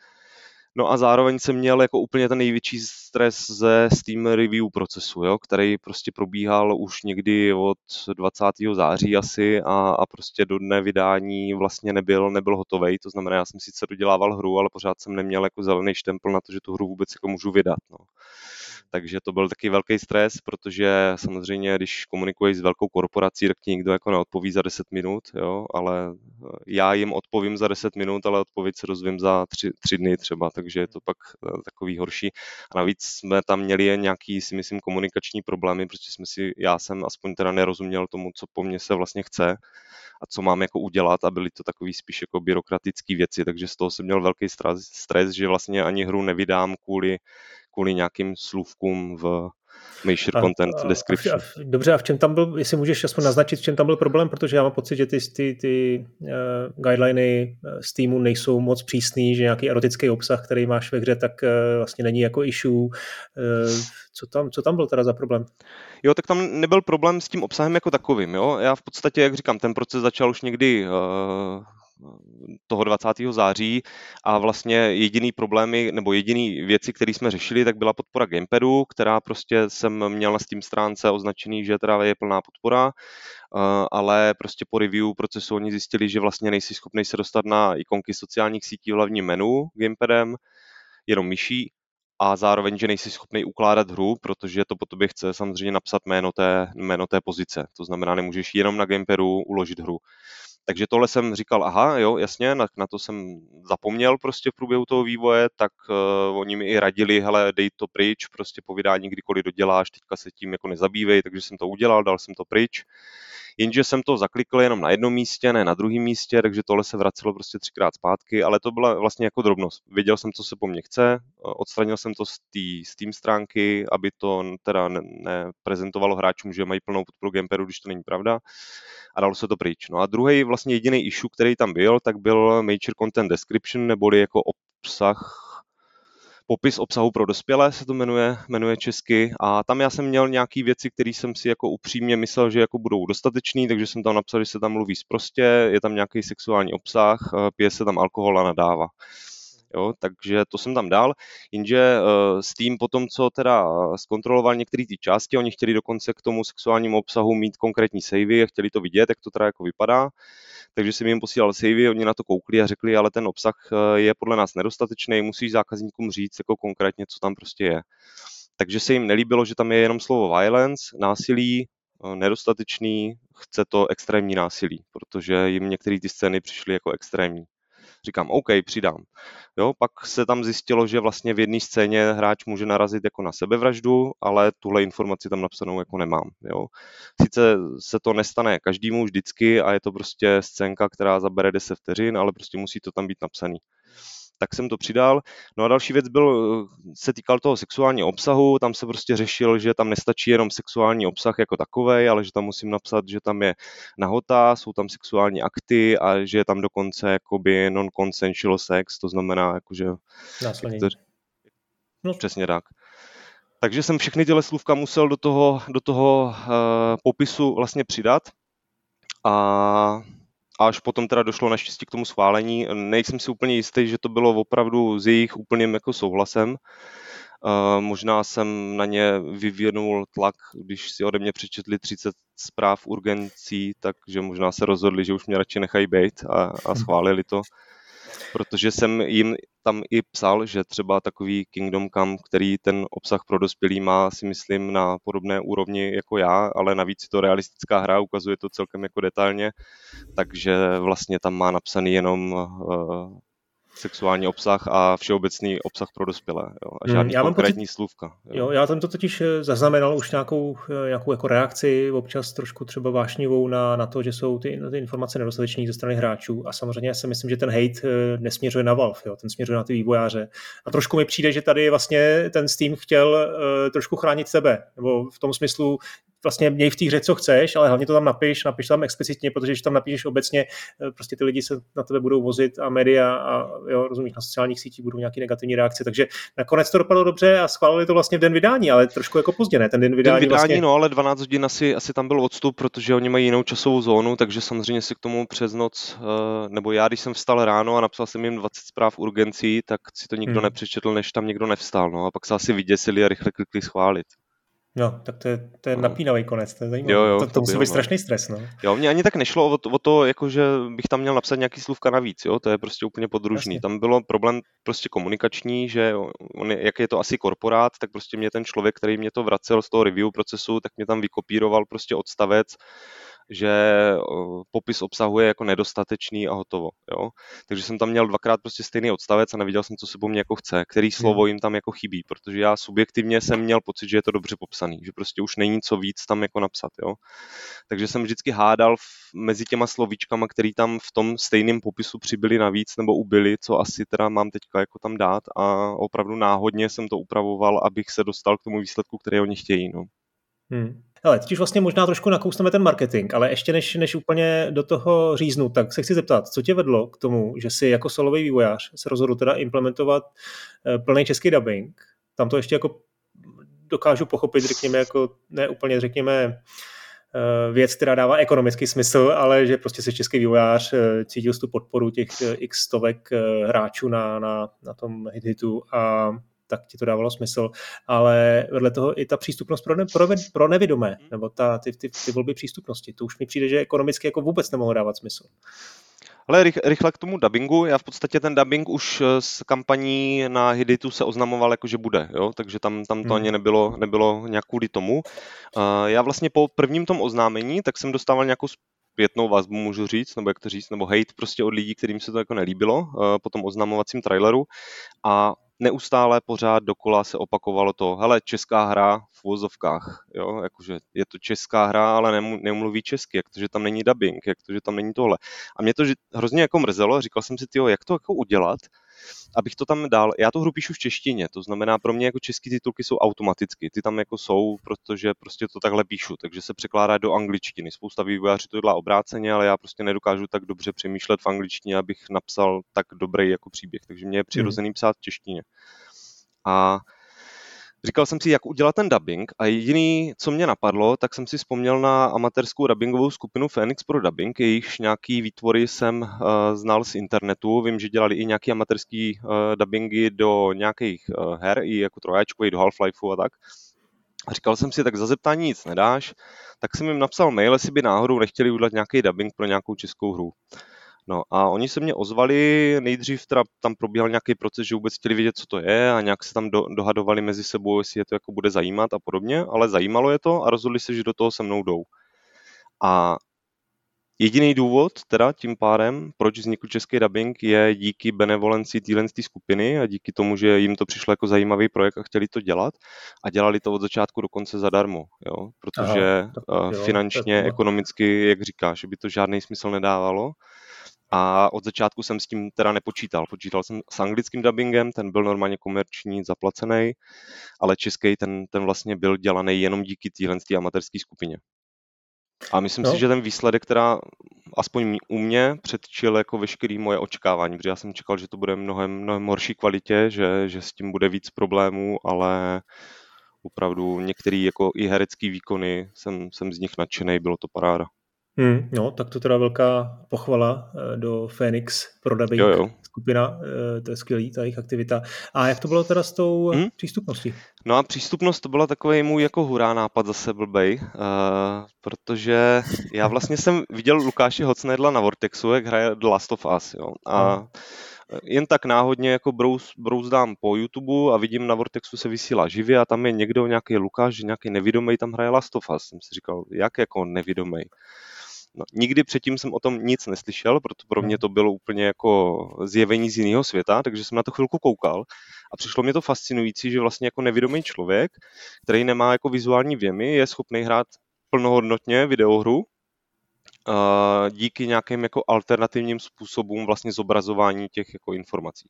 No a zároveň jsem měl jako úplně ten největší stres ze Steam review procesu, jo, který prostě probíhal už někdy od 20. září asi a, a prostě do dne vydání vlastně nebyl, nebyl hotový. To znamená, já jsem sice dodělával hru, ale pořád jsem neměl jako zelený štempl na to, že tu hru vůbec jako můžu vydat. No takže to byl taky velký stres, protože samozřejmě, když komunikuješ s velkou korporací, tak ti nikdo jako neodpoví za 10 minut, jo, ale eh, já jim odpovím za 10 minut, ale odpověď se dozvím za 3, 3 dny třeba, takže je to pak eh, takový horší. A navíc jsme tam měli nějaký, si myslím, komunikační problémy, protože jsme si, já jsem aspoň teda nerozuměl tomu, co po mně se vlastně chce a co mám jako udělat a byly to takový spíš jako byrokratické věci, takže z toho jsem měl velký stres, stres, že vlastně ani hru nevydám kvůli kvůli nějakým slůvkům v Major a, Content a, Description. A, a, dobře, a v čem tam byl, jestli můžeš aspoň naznačit, v čem tam byl problém, protože já mám pocit, že ty, ty, ty uh, guideliny z týmu nejsou moc přísný, že nějaký erotický obsah, který máš ve hře, tak uh, vlastně není jako issue. Uh, co, tam, co tam byl teda za problém? Jo, tak tam nebyl problém s tím obsahem jako takovým. Jo? Já v podstatě, jak říkám, ten proces začal už někdy uh, toho 20. září a vlastně jediný problémy nebo jediný věci, které jsme řešili, tak byla podpora gamepadu, která prostě jsem měl na Steam stránce označený, že teda je plná podpora, eh, ale prostě po review procesu oni zjistili, že vlastně nejsi schopný se dostat na ikonky sociálních sítí v hlavním menu gamepadem, jenom myší a zároveň, že nejsi schopný ukládat hru, protože to po tobě chce samozřejmě napsat jméno té, jméno té pozice. To znamená, nemůžeš jenom na gamepadu uložit hru. Takže tohle jsem říkal, aha, jo, jasně, na, na to jsem zapomněl prostě v průběhu toho vývoje, tak uh, oni mi i radili, hele, dej to pryč, prostě po vydání kdykoliv doděláš, teďka se tím jako nezabývej, takže jsem to udělal, dal jsem to pryč. Jenže jsem to zaklikl jenom na jednom místě, ne na druhém místě, takže tohle se vracelo prostě třikrát zpátky, ale to byla vlastně jako drobnost. Věděl jsem, co se po mně chce, odstranil jsem to z té Steam stránky, aby to teda neprezentovalo hráčům, že mají plnou podporu Gamperu, když to není pravda a dalo se to pryč. No a druhý vlastně jediný issue, který tam byl, tak byl Major Content Description, neboli jako obsah popis obsahu pro dospělé se to jmenuje, jmenuje česky. A tam já jsem měl nějaké věci, které jsem si jako upřímně myslel, že jako budou dostatečný, takže jsem tam napsal, že se tam mluví prostě, je tam nějaký sexuální obsah, pije se tam alkohol a nadává. Jo, takže to jsem tam dal, jenže uh, s tím potom, co teda zkontroloval některé ty části, oni chtěli dokonce k tomu sexuálnímu obsahu mít konkrétní savey a chtěli to vidět, jak to teda jako vypadá, takže jsem jim posílal savey, oni na to koukli a řekli, ale ten obsah eh, je podle nás nedostatečný, musíš zákazníkům říct jako konkrétně, co tam prostě je. Takže se jim nelíbilo, že tam je jenom slovo violence, násilí, eh, nedostatečný, chce to extrémní násilí, protože jim některé ty scény přišly jako extrémní. Říkám, OK, přidám. Jo, pak se tam zjistilo, že vlastně v jedné scéně hráč může narazit jako na sebevraždu, ale tuhle informaci tam napsanou jako nemám. Jo. Sice se to nestane každému vždycky a je to prostě scénka, která zabere 10 vteřin, ale prostě musí to tam být napsaný tak jsem to přidal. No a další věc byl, se týkal toho sexuálního obsahu, tam se prostě řešil, že tam nestačí jenom sexuální obsah jako takový, ale že tam musím napsat, že tam je nahota, jsou tam sexuální akty a že je tam dokonce jakoby non-consensual sex, to znamená jakože... To, no. Přesně tak. Takže jsem všechny tyhle slůvka musel do toho, do toho uh, popisu vlastně přidat a až potom teda došlo naštěstí k tomu schválení. Nejsem si úplně jistý, že to bylo opravdu s jejich úplným jako souhlasem. Uh, možná jsem na ně vyvinul tlak, když si ode mě přečetli 30 zpráv urgencí, takže možná se rozhodli, že už mě radši nechají být a, a schválili to protože jsem jim tam i psal, že třeba takový Kingdom Come, který ten obsah pro dospělý má, si myslím, na podobné úrovni jako já, ale navíc je to realistická hra, ukazuje to celkem jako detailně, takže vlastně tam má napsaný jenom uh, sexuální obsah a všeobecný obsah pro dospělé. Jo, a hmm, žádný já konkrétní pocit, slůvka. Jo. jo. já jsem to totiž eh, zaznamenal už nějakou, eh, nějakou jako reakci, občas trošku třeba vášnivou na, na to, že jsou ty, ty informace nedostatečné ze strany hráčů a samozřejmě já si myslím, že ten hate eh, nesměřuje na Valve, jo, ten směřuje na ty vývojáře. A trošku mi přijde, že tady vlastně ten Steam chtěl uh, trošku chránit sebe, nebo v tom smyslu, vlastně měj v té hře, co chceš, ale hlavně to tam napiš, napiš tam explicitně, protože když tam napíšeš obecně, eh, prostě ty lidi se na tebe budou vozit a média a jo, rozumíš, na sociálních sítích budou nějaké negativní reakce, takže nakonec to dopadlo dobře a schválili to vlastně v den vydání, ale trošku jako pozdě, ne? Ten den vydání, den vydání vlastně... no, ale 12 hodin asi, asi tam byl odstup, protože oni mají jinou časovou zónu, takže samozřejmě si k tomu přes noc, eh, nebo já, když jsem vstal ráno a napsal jsem jim 20 zpráv urgencí, tak si to nikdo hmm. nepřečetl, než tam někdo nevstal, no a pak se asi vyděsili a rychle klikli schválit. No, tak to je, to je no. napínavý konec, to je zajímavé. Jo, jo, to, to, to musí být no. strašný stres, no. Jo, mně ani tak nešlo o to, o to jako že bych tam měl napsat nějaký slůvka navíc, jo, to je prostě úplně podružný. Jasně. Tam bylo problém prostě komunikační, že on, jak je to asi korporát, tak prostě mě ten člověk, který mě to vracel z toho review procesu, tak mě tam vykopíroval prostě odstavec, že popis obsahuje jako nedostatečný a hotovo. Jo? Takže jsem tam měl dvakrát prostě stejný odstavec a neviděl jsem, co se po mně jako chce, který hmm. slovo jim tam jako chybí, protože já subjektivně jsem měl pocit, že je to dobře popsaný, že prostě už není co víc tam jako napsat. Jo? Takže jsem vždycky hádal v, mezi těma slovíčkama, který tam v tom stejném popisu přibyli navíc nebo ubyli, co asi teda mám teďka jako tam dát a opravdu náhodně jsem to upravoval, abych se dostal k tomu výsledku, který oni chtějí. No. Hmm. Ale teď už vlastně možná trošku nakousneme ten marketing, ale ještě než, než úplně do toho říznu, tak se chci zeptat, co tě vedlo k tomu, že si jako solový vývojář se rozhodl teda implementovat eh, plný český dubbing. Tam to ještě jako dokážu pochopit, řekněme, jako ne úplně, řekněme, eh, věc, která dává ekonomický smysl, ale že prostě se český vývojář eh, cítil tu podporu těch x stovek hráčů na, na, na tom hit-hitu a tak ti to dávalo smysl. Ale vedle toho i ta přístupnost pro, ne, pro, pro nevidomé, mhm. nebo ta, ty, ty, ty volby přístupnosti, to už mi přijde, že ekonomicky jako vůbec nemohlo dávat smysl. Ale rychle k tomu dubbingu, já v podstatě ten dubbing už s kampaní na Hiditu se oznamoval jako, že bude, jo? takže tam, tam to hmm. ani nebylo, nebylo nějak kvůli tomu. Já vlastně po prvním tom oznámení, tak jsem dostával nějakou zpětnou vazbu, můžu říct, nebo jak to říct, nebo hate prostě od lidí, kterým se to jako nelíbilo po tom oznamovacím traileru a neustále pořád dokola se opakovalo to, hele, česká hra v vozovkách, jo, jakože je to česká hra, ale nemluví česky, jak to, že tam není dubbing, jak to, že tam není tohle. A mě to hrozně jako mrzelo, říkal jsem si, tyjo, jak to jako udělat, abych to tam dal. Já tu hru píšu v češtině, to znamená pro mě jako český titulky jsou automaticky. Ty tam jako jsou, protože prostě to takhle píšu, takže se překládá do angličtiny. Spousta vývojářů to dělá obráceně, ale já prostě nedokážu tak dobře přemýšlet v angličtině, abych napsal tak dobrý jako příběh. Takže mě je přirozený psát v češtině. A Říkal jsem si, jak udělat ten dubbing a jediný, co mě napadlo, tak jsem si vzpomněl na amatérskou dubbingovou skupinu Phoenix pro dubbing, jejichž nějaký výtvory jsem uh, znal z internetu. Vím, že dělali i nějaký amatérský uh, dubbingy do nějakých uh, her, i jako trojáčku, i do Half-Lifeu a tak. A říkal jsem si, tak za zeptání nic nedáš, tak jsem jim napsal mail, jestli by náhodou nechtěli udělat nějaký dubbing pro nějakou českou hru. No a oni se mě ozvali, nejdřív teda tam probíhal nějaký proces, že vůbec chtěli vědět, co to je a nějak se tam do, dohadovali mezi sebou, jestli je to jako bude zajímat a podobně, ale zajímalo je to a rozhodli se, že do toho se mnou jdou. A jediný důvod teda tím pádem, proč vznikl český dubbing, je díky benevolenci téhle skupiny a díky tomu, že jim to přišlo jako zajímavý projekt a chtěli to dělat a dělali to od začátku do konce zadarmo, jo? protože Aha, tak, finančně, jo, ekonomicky, jak říkáš, by to žádný smysl nedávalo a od začátku jsem s tím teda nepočítal. Počítal jsem s anglickým dubbingem, ten byl normálně komerční, zaplacený, ale český ten, ten vlastně byl dělaný jenom díky téhle amatérské skupině. A myslím no. si, že ten výsledek, která aspoň u mě předčil jako veškerý moje očekávání, protože já jsem čekal, že to bude mnohem, mnohem horší kvalitě, že, že s tím bude víc problémů, ale opravdu některé jako i herecké výkony jsem, jsem z nich nadšený, bylo to paráda. Hmm, no, tak to teda velká pochvala eh, do Phoenix pro jo, jo. skupina, eh, to je skvělý, ta jejich aktivita. A jak to bylo teda s tou hmm? přístupností? No a přístupnost to byla takový můj jako hurá nápad zase blbej, uh, protože já vlastně jsem viděl Lukáše Hocnedla na Vortexu, jak hraje The Last of Us, jo, a hmm jen tak náhodně jako brouz, brouzdám po YouTube a vidím na Vortexu se vysílá živě a tam je někdo, nějaký Lukáš, nějaký nevidomý, tam hraje Last of Us. Jsem si říkal, jak jako nevidomý. No, nikdy předtím jsem o tom nic neslyšel, proto pro mě hmm. to bylo úplně jako zjevení z jiného světa, takže jsem na to chvilku koukal a přišlo mě to fascinující, že vlastně jako nevědomý člověk, který nemá jako vizuální věmy, je schopný hrát plnohodnotně videohru, díky nějakým jako alternativním způsobům vlastně zobrazování těch jako informací.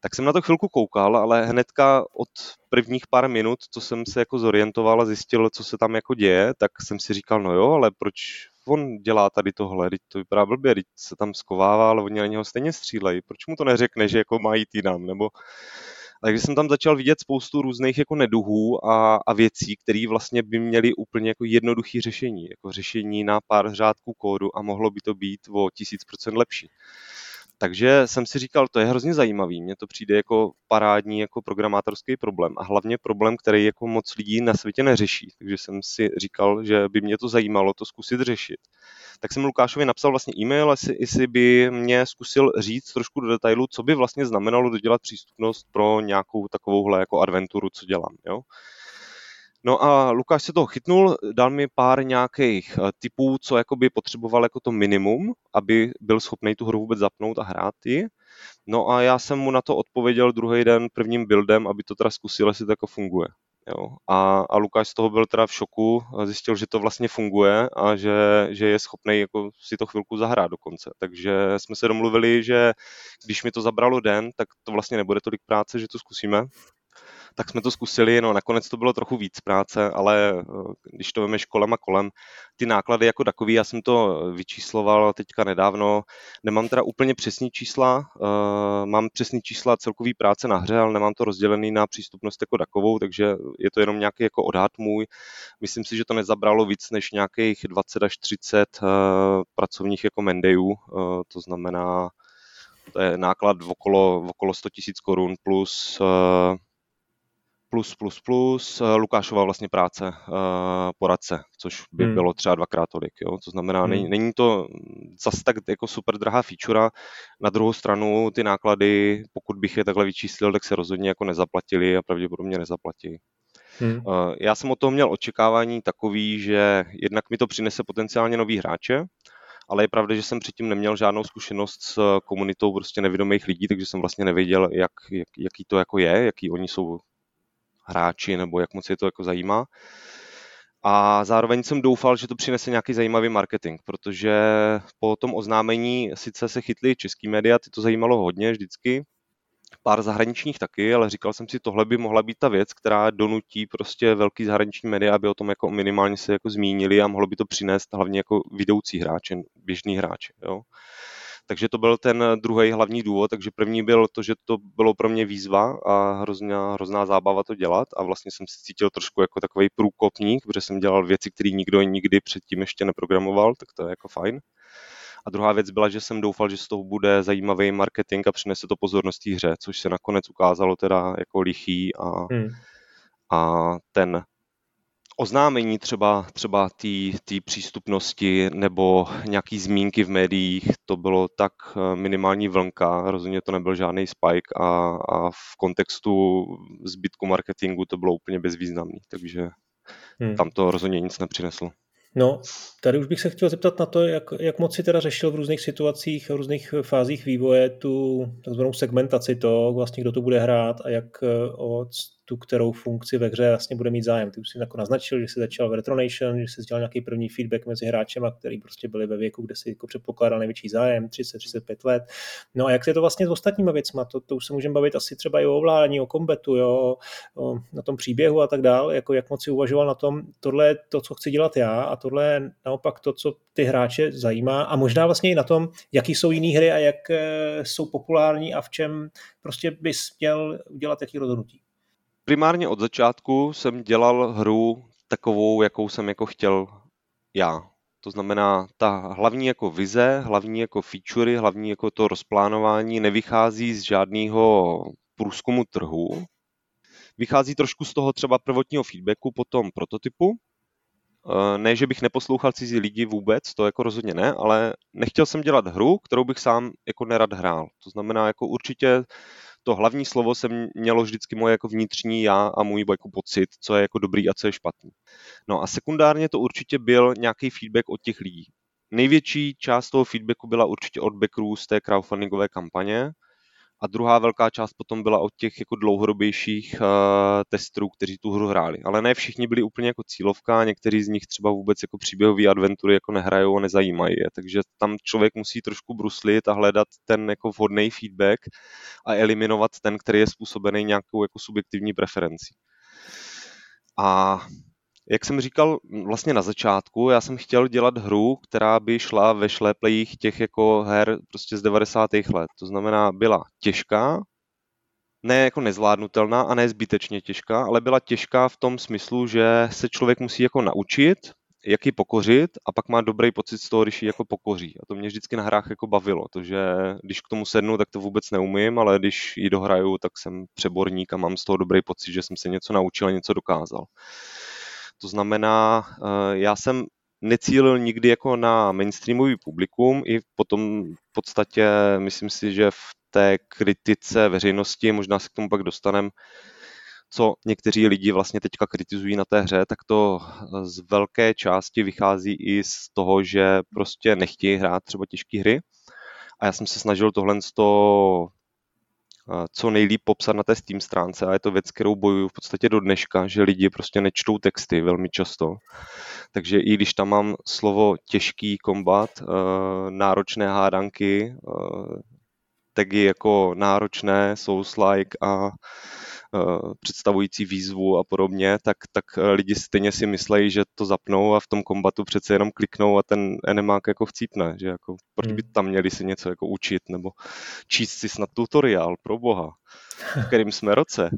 Tak jsem na to chvilku koukal, ale hnedka od prvních pár minut, co jsem se jako zorientoval a zjistil, co se tam jako děje, tak jsem si říkal, no jo, ale proč on dělá tady tohle, teď to vypadá blbě, teď se tam skovává, ale oni na něho stejně střílejí, proč mu to neřekne, že jako mají týdám, nebo takže jsem tam začal vidět spoustu různých jako neduhů a, a věcí, které vlastně by měly úplně jako jednoduché řešení, jako řešení na pár řádků kódu a mohlo by to být o tisíc procent lepší. Takže jsem si říkal, to je hrozně zajímavý, mně to přijde jako parádní jako programátorský problém a hlavně problém, který jako moc lidí na světě neřeší. Takže jsem si říkal, že by mě to zajímalo to zkusit řešit. Tak jsem Lukášovi napsal vlastně e-mail, jestli, jestli by mě zkusil říct trošku do detailu, co by vlastně znamenalo dodělat přístupnost pro nějakou takovouhle jako adventuru, co dělám. Jo? No a Lukáš se toho chytnul, dal mi pár nějakých eh, typů, co jakoby potřeboval jako to minimum, aby byl schopný tu hru vůbec zapnout a hrát ji. No a já jsem mu na to odpověděl druhý den prvním buildem, aby to teda zkusil, jestli to jako funguje. Jo. A, a Lukáš z toho byl teda v šoku, zjistil, že to vlastně funguje a že, že je schopný jako si to chvilku zahrát dokonce. Takže jsme se domluvili, že když mi to zabralo den, tak to vlastně nebude tolik práce, že to zkusíme tak jsme to zkusili, no nakonec to bylo trochu víc práce, ale eh, když to veme kolem a kolem, ty náklady jako takový, já jsem to vyčísloval teďka nedávno, nemám teda úplně přesní čísla, uh, mám přesní čísla celkový práce na hře, ale nemám to rozdělený na přístupnost jako takovou, takže je to jenom nějaký jako odhad můj. Myslím si, že to nezabralo víc než nějakých 20 až 30 uh, eh, pracovních jako mendejů, to znamená, to je náklad v okolo, v okolo 100 000 korun plus uh, plus, plus, plus, eh, Lukášova vlastně práce uh, poradce, což by hmm. bylo třeba dvakrát tolik. Jo? To znamená, hmm. není, není to zase tak jako super drahá feature. Na druhou stranu ty náklady, pokud bych je takhle vyčíslil, tak se rozhodně jako nezaplatili a pravděpodobně nezaplatí. Hmm. Uh, já jsem od toho měl očekávání takový, že jednak mi to přinese potenciálně nový hráče, ale je pravda, že jsem předtím neměl žádnou zkušenost s komunitou prostě nevědomých lidí, takže jsem vlastně nevěděl, jak, jak, jaký to jako je, jaký oni jsou hráči, nebo jak moc je to jako zajímá. A zároveň jsem doufal, že to přinese nějaký zajímavý marketing, protože po tom oznámení sice se chytly český média, ty to zajímalo hodně vždycky, pár zahraničních taky, ale říkal jsem si, tohle by mohla být ta věc, která donutí prostě velký zahraniční média, aby o tom jako minimálně se jako zmínili a mohlo by to přinést hlavně jako vidoucí hráče, běžný hráče. Jo. Takže to byl ten druhý hlavní důvod, takže první byl to, že to bylo pro mě výzva a hrozná, hrozná zábava to dělat a vlastně jsem se cítil trošku jako takový průkopník, protože jsem dělal věci, které nikdo nikdy předtím ještě neprogramoval, tak to je jako fajn. A druhá věc byla, že jsem doufal, že z toho bude zajímavý marketing a přinese to pozornost té hře, což se nakonec ukázalo teda jako lichý a, hmm. a ten oznámení třeba, třeba té přístupnosti nebo nějaký zmínky v médiích, to bylo tak eh, minimální vlnka, rozhodně to nebyl žádný spike a, a v kontextu zbytku marketingu to bylo úplně bezvýznamný, takže hmm. tam to rozhodně nic nepřineslo. No, tady už bych se chtěl zeptat na to, jak, jak moc si teda řešil v různých situacích, v ruzných fázích vývoje tu takzvanou segmentaci to, vlastně kdo to bude hrát a jak eh, o tu kterou funkci ve hře vlastně bude mít zájem. Ty už si jako naznačil, že jsi začal v Retronation, že jsi dělal nějaký první feedback mezi hráčema, který prostě byli ve věku, kde si jako předpokládal největší zájem, 30-35 let. No a jak je to vlastně s ostatníma věcma? To, to už se můžeme bavit asi třeba i o ovládání, o kombetu, jo, o, na tom příběhu a tak dál, jako jak moc si uvažoval na tom, tohle je to, co chci dělat já a tohle je naopak to, co ty hráče zajímá a možná vlastně i na tom, jaký jsou jiné hry a jak eh, jsou populární a v čem prostě bys měl udělat jaký rozhodnutí primárně od začátku jsem dělal hru takovou, jakou jsem jako chtěl já. To znamená, ta hlavní jako vize, hlavní jako featurey, hlavní jako to rozplánování nevychází z žádného průzkumu trhu. Vychází trošku z toho třeba prvotního feedbacku po tom prototypu. Eh, ne, že bych neposlouchal cizí lidi vůbec, to jako rozhodně ne, ale nechtěl jsem dělat hru, kterou bych sám jako nerad hrál. To znamená, jako určitě to hlavní slovo jsem mělo vždycky moje jako vnitřní já a můj jako pocit, co je jako dobrý a co je špatný. No a sekundárně to určitě byl nějaký feedback od těch lidí. Největší část toho feedbacku byla určitě od backerů z té crowdfundingové kampaně, a druhá velká část potom byla od těch jako dlouhodobějších uh, testerů, kteří tu hru hráli. Ale ne všichni byli úplně jako cílovka, někteří z nich třeba vůbec jako příběhové adventury jako nehrajou a nezajímají je. Takže tam člověk musí trošku bruslit a hledat ten jako vhodný feedback a eliminovat ten, který je způsobený nějakou jako subjektivní preferencí. A jak jsem říkal vlastně na začátku, já jsem chtěl dělat hru, která by šla ve šléplejích těch jako her prostě z 90. let. To znamená, byla těžká, ne jako nezvládnutelná a ne zbytečně těžká, ale byla těžká v tom smyslu, že se člověk musí jako naučit, jak ji pokořit a pak má dobrý pocit z toho, když ji jako pokoří. A to mě vždycky na hrách jako bavilo, to, že když k tomu sednu, tak to vůbec neumím, ale když ji dohraju, tak jsem přeborník a mám z toho dobrý pocit, že jsem se něco naučil a něco dokázal. To znamená, eh, já jsem necílil nikdy jako na mainstreamový publikum i potom v podstatě myslím si, že v té kritice veřejnosti, možná se k tomu pak dostanem, co někteří lidi vlastně teďka kritizují na té hře, tak to z velké části vychází i z toho, že prostě nechtějí hrát třeba těžké hry. A já jsem se snažil tohle co nejlíp popsat na té Steam stránce a je to věc, kterou bojuju v podstatě do dneška, že lidi prostě nečtou texty velmi často. Takže i když tam mám slovo těžký kombat, eh, náročné hádanky, eh, tagy jako náročné, souls-like a Eh, představující výzvu a podobně, tak, tak eh, lidi stejně si myslejí, že to zapnou a v tom kombatu přece jenom kliknou a ten enemák jako chcípne, že jako proč by hmm. tam měli si něco jako učit nebo číst si snad tutoriál, pro boha, v kterým jsme roce,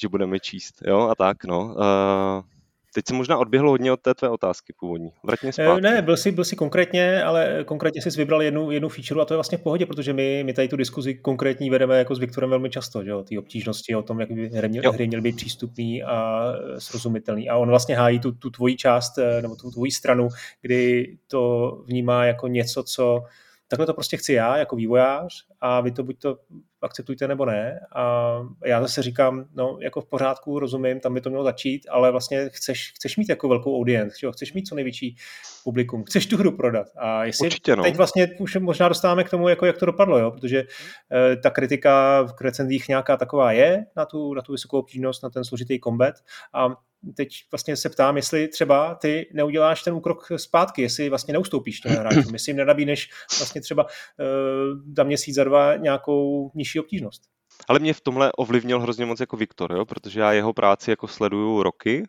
že budeme číst, jo, a tak, no. Uh, Teď se možná odběhlo hodně od té tvé otázky původní. Vrať mě zpátky. Ne, byl jsi, byl jsi konkrétně, ale konkrétně jsi vybral jednu, jednu feature a to je vlastně v pohodě, protože my, my tady tu diskuzi konkrétní vedeme jako s Viktorem velmi často, že o té obtížnosti, o tom, jak by hry, měl, hry měly být přístupný a srozumitelný. A on vlastně hájí tu, tu tvoji část, eh, nebo tu tvoji stranu, kdy to vnímá jako něco, co takhle to prostě chci já jako vývojář a vy to buď to akceptujte nebo ne. A já zase říkám, no jako v pořádku, rozumím, tam by to mělo začít, ale vlastně chceš, chceš mít jako velkou audience, chceš mít co největší publikum, chceš tu hru prodat. A jestli Určitě, no. teď vlastně už možná dostáváme k tomu, jako jak to dopadlo, jo? protože eh, ta kritika v recenzích nějaká taková je na tu, na tu vysokou obtížnost, na ten složitý combat a teď vlastně se ptám, jestli třeba ty neuděláš ten úkrok zpátky, jestli vlastně neustoupíš to hráčům, jestli jim nenabídneš vlastně třeba uh, za měsíc, za dva nějakou nižší obtížnost. Ale mě v tomhle ovlivnil hrozně moc jako Viktor, jo? protože já jeho práci jako sleduju roky,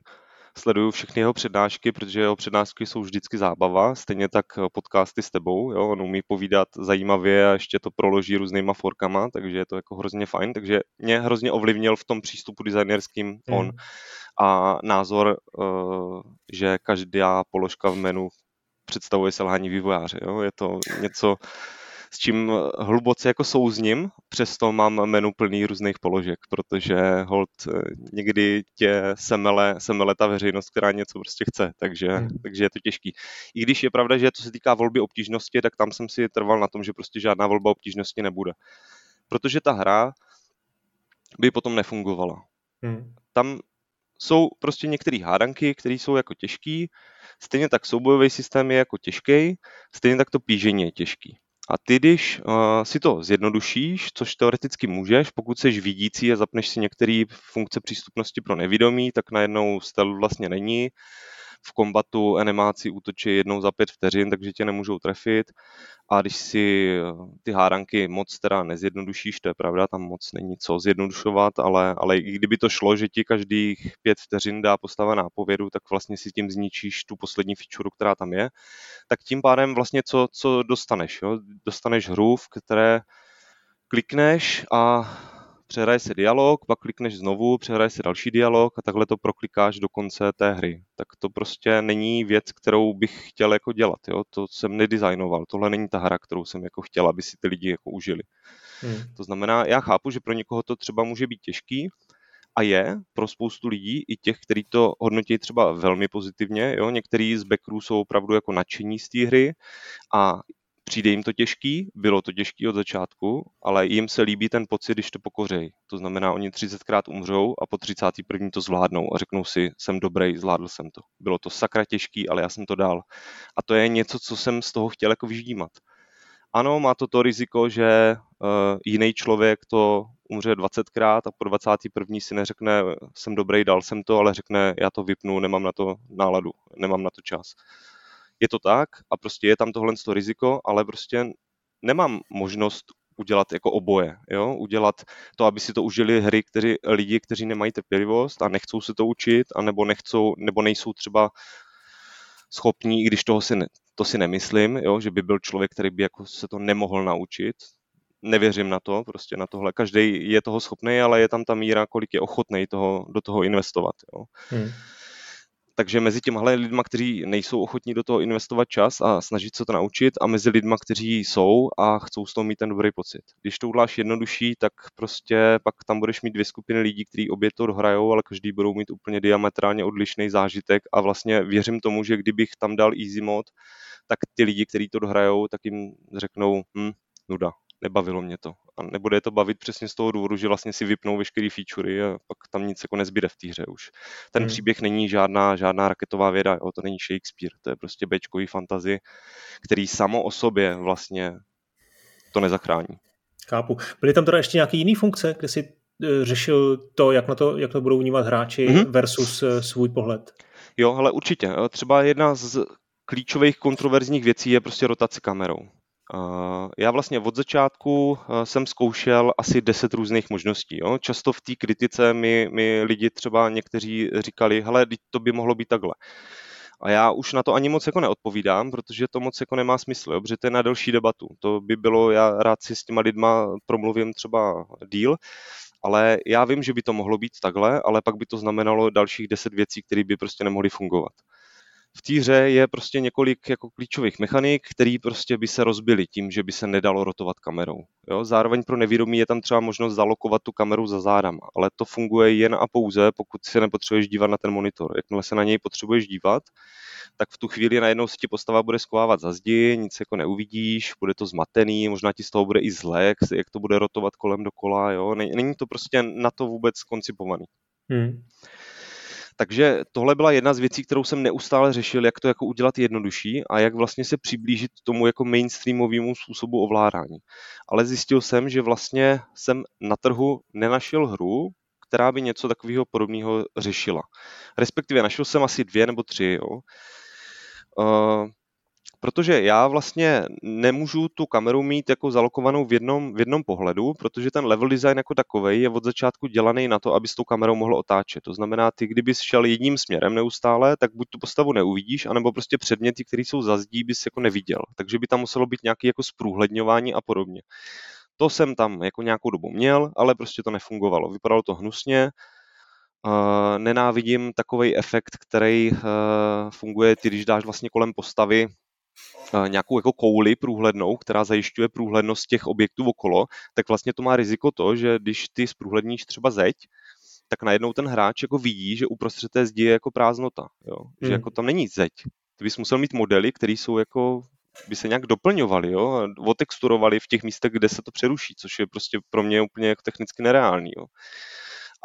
sleduju všechny jeho přednášky, protože jeho přednášky jsou vždycky zábava, stejně tak podcasty s tebou, jo? on umí povídat zajímavě a ještě to proloží různýma forkama, takže je to jako hrozně fajn, takže mě hrozně ovlivnil v tom přístupu designerským hmm. on a názor, eh, že každá položka v menu představuje selhání vývojáře. Jo? Je to něco, s čím hluboce jako souzním, přesto mám menu plný různých položek, protože hold eh, někdy tě semele, semele ta veřejnost, která něco prostě chce, takže, hmm. takže je to těžký. I když je pravda, že co se týká volby obtížnosti, tak tam jsem si trval na tom, že prostě žádná volba obtížnosti nebude. Protože ta hra by potom nefungovala. Hmm. Tam jsou prostě některé hádanky, které jsou jako těžký, stejně tak soubojový systém je jako těžký, stejně tak to pížení je těžký. A ty, když uh, si to zjednodušíš, což teoreticky můžeš, pokud jsi vidící a zapneš si některé funkce přístupnosti pro nevědomí, tak najednou stealth vlastně není v kombatu animáci útočí jednou za pět vteřin, takže tě nemůžou trefit. A když si eh, ty hádanky moc teda nezjednodušíš, to je pravda, tam moc není co zjednodušovat, ale, ale i kdyby to šlo, že ti každých pět vteřin dá postava nápovědu, tak vlastně si tím zničíš tu poslední feature, která tam je, tak tím pádem vlastně co, co dostaneš? Jo? Dostaneš hru, v které klikneš a přehraje se dialog, pak klikneš znovu, přehraje se další dialog a takhle to proklikáš do konce té hry. Tak to prostě není věc, kterou bych chtěl jako dělat. Jo? To jsem nedesignoval. Tohle není ta hra, kterou jsem jako chtěl, aby si ty lidi jako užili. Hmm. To znamená, já chápu, že pro někoho to třeba může být těžký, a je pro spoustu lidí, i těch, kteří to hodnotí třeba velmi pozitivně. Jo? Některý z backerů jsou opravdu jako nadšení z té hry a Přijde jim to těžký, bylo to těžký od začátku, ale jim se líbí ten pocit, když to pokořej. To znamená, oni 30krát umřou a po 31. to zvládnou a řeknou si, jsem dobrý, zvládl jsem to. Bylo to sakra těžký, ale já jsem to dal. A to je něco, co jsem z toho chtěl jako vyždímat. Ano, má to to riziko, že uh, jiný člověk to umře 20krát a po 21. si neřekne, jsem dobrý, dal jsem to, ale řekne, já to vypnu, nemám na to náladu, nemám na to čas je to tak a prostě je tam tohle to riziko, ale prostě nemám možnost udělat jako oboje, jo? udělat to, aby si to užili hry, kteří, lidi, kteří nemají trpělivost a nechcou se to učit, anebo nechcou, nebo nejsou třeba schopní, i když toho si ne, to si nemyslím, jo? že by byl člověk, který by jako se to nemohl naučit, nevěřím na to, prostě na tohle. Každý je toho schopný, ale je tam ta míra, kolik je ochotný toho, do toho investovat. Jo? Hmm. Takže mezi těmhle lidma, kteří nejsou ochotní do toho investovat čas a snažit se to naučit a mezi lidma, kteří jsou a chcou z toho mít ten dobrý pocit. Když to uděláš jednodušší, tak prostě pak tam budeš mít dvě skupiny lidí, kteří obě to dohrajou, ale každý budou mít úplně diametrálně odlišný zážitek a vlastně věřím tomu, že kdybych tam dal easy mod, tak ty lidi, kteří to dohrajou, tak jim řeknou, hm, nuda, nebavilo mě to. A nebude to bavit přesně z toho důvodu, že vlastně si vypnou veškeré featurey a pak tam nic jako nezbyde v té hře už. Ten hmm. příběh není žádná, žádná raketová věda, jo, to není Shakespeare, to je prostě bečkový fantazy, který samo o sobě vlastně to nezachrání. Chápu. Byly tam teda ještě nějaké jiné funkce, kde si eh, řešil to, jak, na to, jak to budou vnímat hráči mm-hmm. versus eh, svůj pohled? Jo, ale určitě. Třeba jedna z klíčových kontroverzních věcí je prostě rotace kamerou. Já vlastně od začátku eh, jsem zkoušel asi 10 různých možností. Jo. Často v té kritice mi, mi lidi třeba někteří říkali, hele, to by mohlo být takhle. A já už na to ani moc jako neodpovídám, protože to moc jako nemá smysl, jo, protože to je na delší debatu. To by bylo, já rád si s těma lidma promluvím třeba díl, ale já vím, že by to mohlo být takhle, ale pak by to znamenalo dalších deset věcí, které by prostě nemohly fungovat v té hře je prostě několik jako klíčových mechanik, které prostě by se rozbily tím, že by se nedalo rotovat kamerou. Jo? Zároveň pro nevědomí je tam třeba možnost zalokovat tu kameru za zádama, ale to funguje jen a pouze, pokud se nepotřebuješ dívat na ten monitor. Jakmile se na něj potřebuješ dívat, tak v tu chvíli najednou se ti postava bude schovávat za zdi, nic jako neuvidíš, bude to zmatený, možná ti z toho bude i zle, jak, jak to bude rotovat kolem dokola, jo. Není to prostě na to vůbec koncipovaný. Hmm. Takže tohle byla jedna z věcí, kterou jsem neustále řešil, jak to jako udělat jednodušší a jak vlastně se přiblížit tomu jako mainstreamovému způsobu ovládání. Ale zjistil jsem, že vlastně jsem na trhu nenašel hru, která by něco takového podobného řešila. Respektive našel jsem asi dvě nebo tři. Jo. Uh, protože já vlastně nemůžu tu kameru mít jako zalokovanou v jednom, v jednom pohledu, protože ten level design jako takový je od začátku dělaný na to, aby s tou kamerou mohl otáčet. To znamená, ty kdybys šel jedním směrem neustále, tak buď tu postavu neuvidíš, anebo prostě předměty, které jsou za zdí, bys jako neviděl. Takže by tam muselo být nějaké jako zprůhledňování a podobně. To jsem tam jako nějakou dobu měl, ale prostě to nefungovalo. Vypadalo to hnusně, Uh, nenávidím takový efekt, který uh, funguje, ty když dáš vlastně kolem postavy nějakou jako kouli průhlednou, která zajišťuje průhlednost těch objektů okolo, tak vlastně to má riziko to, že když ty zprůhledníš třeba zeď, tak najednou ten hráč jako vidí, že uprostřed té zdi je jako prázdnota, jo? že hmm. jako tam není zeď. Ty bys musel mít modely, které jsou jako by se nějak doplňovaly, jo, otexturovaly v těch místech, kde se to přeruší, což je prostě pro mě úplně jako technicky nereálný, jo.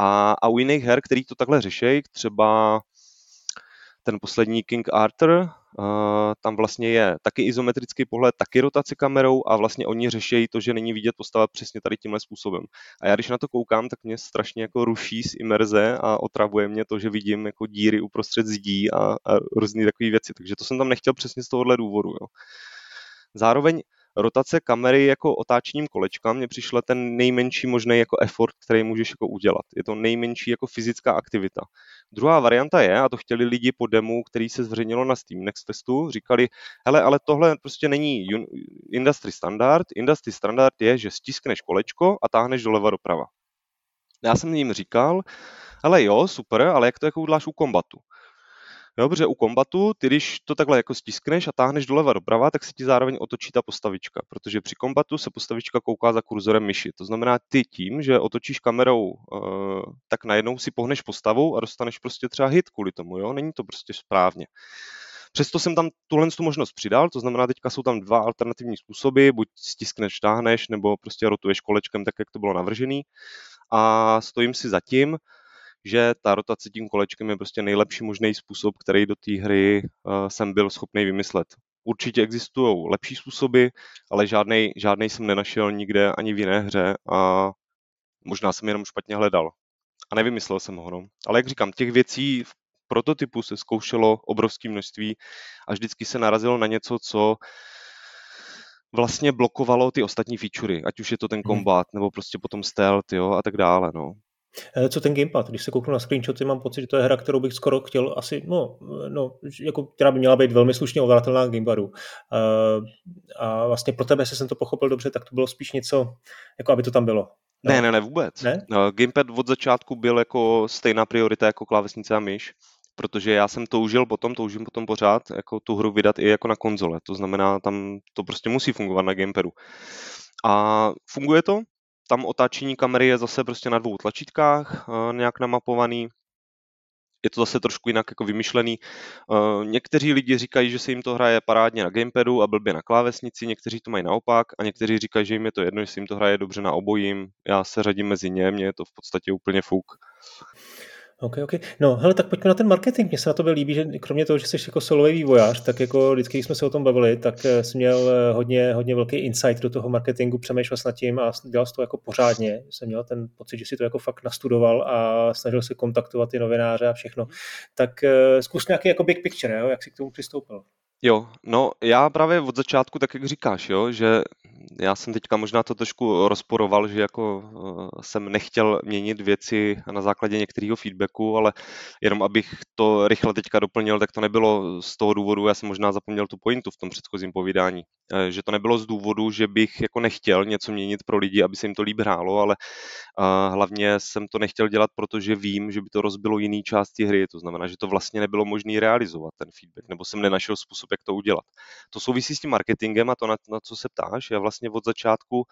A, a u jiných her, který to takhle řeší, třeba ten poslední King Arthur, uh, tam vlastně je taky izometrický pohled, taky rotace kamerou a vlastně oni řeší to, že není vidět postava přesně tady tímhle způsobem. A já když na to koukám, tak mě strašně jako ruší z imerze a otravuje mě to, že vidím jako díry uprostřed zdí a, a různé takové věci. Takže to jsem tam nechtěl přesně z tohohle důvodu. Jo. Zároveň rotace kamery jako otáčením kolečka mě přišla ten nejmenší možný jako effort, který můžeš jako udělat. Je to nejmenší jako fyzická aktivita. Druhá varianta je, a to chtěli lidi po demu, který se zveřejnilo na Steam Next testu, říkali, hele, ale tohle prostě není industry standard. Industry standard je, že stiskneš kolečko a táhneš doleva doprava. Já jsem jim říkal, ale jo, super, ale jak to jako uděláš u kombatu? Jo, protože u kombatu, ty když to takhle jako stiskneš a táhneš doleva doprava, tak se ti zároveň otočí ta postavička, protože při kombatu se postavička kouká za kurzorem myši. To znamená, ty tím, že otočíš kamerou, uh, tak najednou si pohneš postavu a dostaneš prostě třeba hit kvůli tomu, jo? Není to prostě správně. Přesto jsem tam tuhle tu možnost přidal, to znamená, teďka jsou tam dva alternativní způsoby, buď stiskneš, táhneš, nebo prostě rotuješ kolečkem tak, jak to bylo navržený. A stojím si za tím, že ta rotace tím kolečkem je prostě nejlepší možný způsob, který do té hry uh, jsem byl schopný vymyslet. Určitě existují lepší způsoby, ale žádný, jsem nenašel nikde ani v jiné hře a možná jsem jenom špatně hledal. A nevymyslel jsem ho. No. Ale jak říkám, těch věcí v prototypu se zkoušelo obrovské množství a vždycky se narazilo na něco, co vlastně blokovalo ty ostatní featurey, ať už je to ten kombat, hmm. nebo prostě potom stealth, jo, a tak dále, no. Eh, co ten gamepad? Když se kouknu na screenshoty, mám pocit, že to je hra, kterou bych skoro chtěl asi, no, no jako, která by měla být velmi slušně ovladatelná na gamepadu. Eh, a vlastně pro tebe, jestli jsem to pochopil dobře, tak to bylo spíš něco, jako aby to tam bylo. No. Ne, ne, ne, vůbec. Ne? No, gamepad od začátku byl jako stejná priorita jako klávesnice a myš, protože já jsem toužil potom, toužím potom pořád, jako tu hru vydat i jako na konzole. To znamená, tam to prostě musí fungovat na gamepadu. A funguje to, tam otáčení kamery je zase prostě na dvou tlačítkách uh, nějak namapovaný. Je to zase trošku jinak jako vymyšlený. Uh, někteří lidi říkají, že se jim to hraje parádně na gamepadu a blbě na klávesnici, někteří to mají naopak a někteří říkají, že jim je to jedno, že se jim to hraje dobře na obojím. Já se řadím mezi ně, mně je to v podstatě úplně fuk. OK, OK. No, hele, tak pojďme na ten marketing. Mně se na to líbí, že kromě toho, že jsi jako solový vývojář, tak jako vždycky, když jsme se o tom bavili, tak eh, jsi měl eh, hodně, hodně velký insight do toho marketingu, přemýšlel jsi nad tím a dělal jsi to jako pořádně. Jsem měl ten pocit, že si to jako fakt nastudoval a snažil se kontaktovat ty novináře a všechno. Tak uh, zkus nějaký jako big picture, jo? jak jsi k tomu přistoupil. Jo, no já právě od začátku, tak jak říkáš, jo, že já jsem teďka možná to trošku rozporoval, že jako eh, jsem nechtěl měnit věci na základě některého feedbacku, ale jenom abych to rychle teďka doplnil, tak to nebylo z toho důvodu, já jsem možná zapomněl tu pointu v tom předchozím povídání, že to nebylo z důvodu, že bych jako nechtěl něco měnit pro lidi, aby se jim to líp hrálo, ale eh, hlavně jsem to nechtěl dělat, protože vím, že by to rozbilo jiný části hry, to znamená, že to vlastně nebylo možné realizovat, ten feedback, nebo jsem nenašel způsob, jak to udělat. To souvisí s tím marketingem a to, na, na co se ptáš, já vlastně od začátku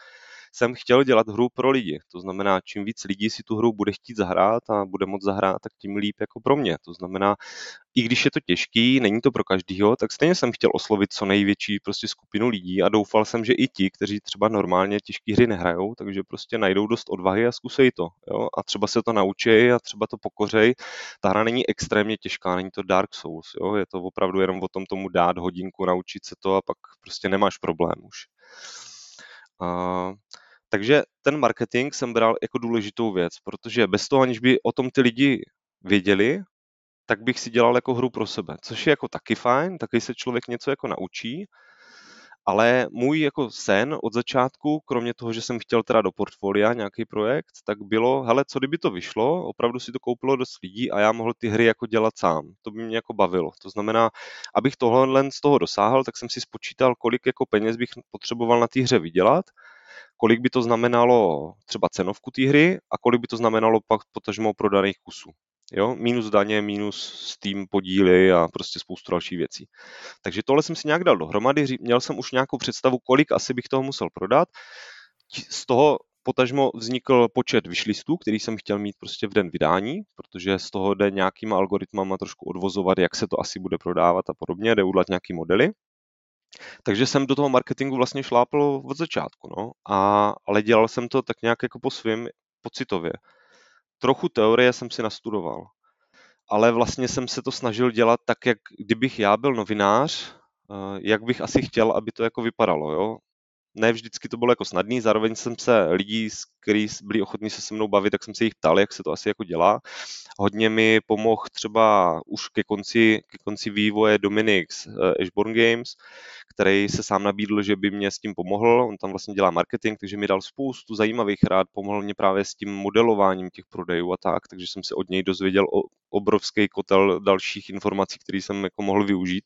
jsem chtěl dělat hru pro lidi. To znamená, čím víc lidí si tu hru bude chtít zahrát a bude moc zahrát, tak tím líp jako pro mě. To znamená, i když je to těžký, není to pro každýho, tak stejně jsem chtěl oslovit co největší prostě skupinu lidí a doufal jsem, že i ti, kteří třeba normálně těžké hry nehrajou, takže prostě najdou dost odvahy a zkusej to. Jo? A třeba se to naučí a třeba to pokořej. Ta hra není extrémně těžká, není to Dark Souls, jo? je to opravdu jenom o tom tomu dát hodinku, naučit se to a pak prostě nemáš problém už. Uh, takže ten marketing jsem bral jako důležitou věc, protože bez toho, aniž by o tom ty lidi věděli, tak bych si dělal jako hru pro sebe, což je jako taky fajn, taky se člověk něco jako naučí, ale můj jako sen od začátku, kromě toho, že jsem chtěl teda do portfolia nějaký projekt, tak bylo, hele, co kdyby to vyšlo, opravdu si to koupilo dost lidí a já mohl ty hry jako dělat sám. To by mě jako bavilo. To znamená, abych tohle z toho dosáhl, tak jsem si spočítal, kolik jako peněz bych potřeboval na té hře vydělat, kolik by to znamenalo třeba cenovku té hry a kolik by to znamenalo pak potažmo prodaných kusů. Jo? Minus daně, minus Steam podíly a prostě spoustu dalších věcí. Takže tohle jsem si nějak dal dohromady, měl jsem už nějakou představu, kolik asi bych toho musel prodat. Z toho potažmo vznikl počet vyšlistů, který jsem chtěl mít prostě v den vydání, protože z toho jde nějakýma algoritmama trošku odvozovat, jak se to asi bude prodávat a podobně, jde udělat nějaký modely. Takže jsem do toho marketingu vlastně šlápl od začátku, no. A, ale dělal jsem to tak nějak jako po svým pocitově trochu teorie jsem si nastudoval, ale vlastně jsem se to snažil dělat tak, jak kdybych já byl novinář, eh, jak bych asi chtěl, aby to jako vypadalo, jo ne vždycky to bylo jako snadný, zároveň jsem se lidí, kteří byli ochotní se se mnou bavit, tak jsem se jich ptal, jak se to asi jako dělá. Hodně mi pomohl třeba už ke konci, ke konci vývoje Dominik z eh, Ashborn Games, který se sám nabídl, že by mě s tím pomohl. On tam vlastně dělá marketing, takže mi dal spoustu zajímavých rád, pomohl mě právě s tím modelováním těch prodejů a tak, takže jsem se od něj dozvěděl o obrovský kotel dalších informací, které jsem jako mohl využít.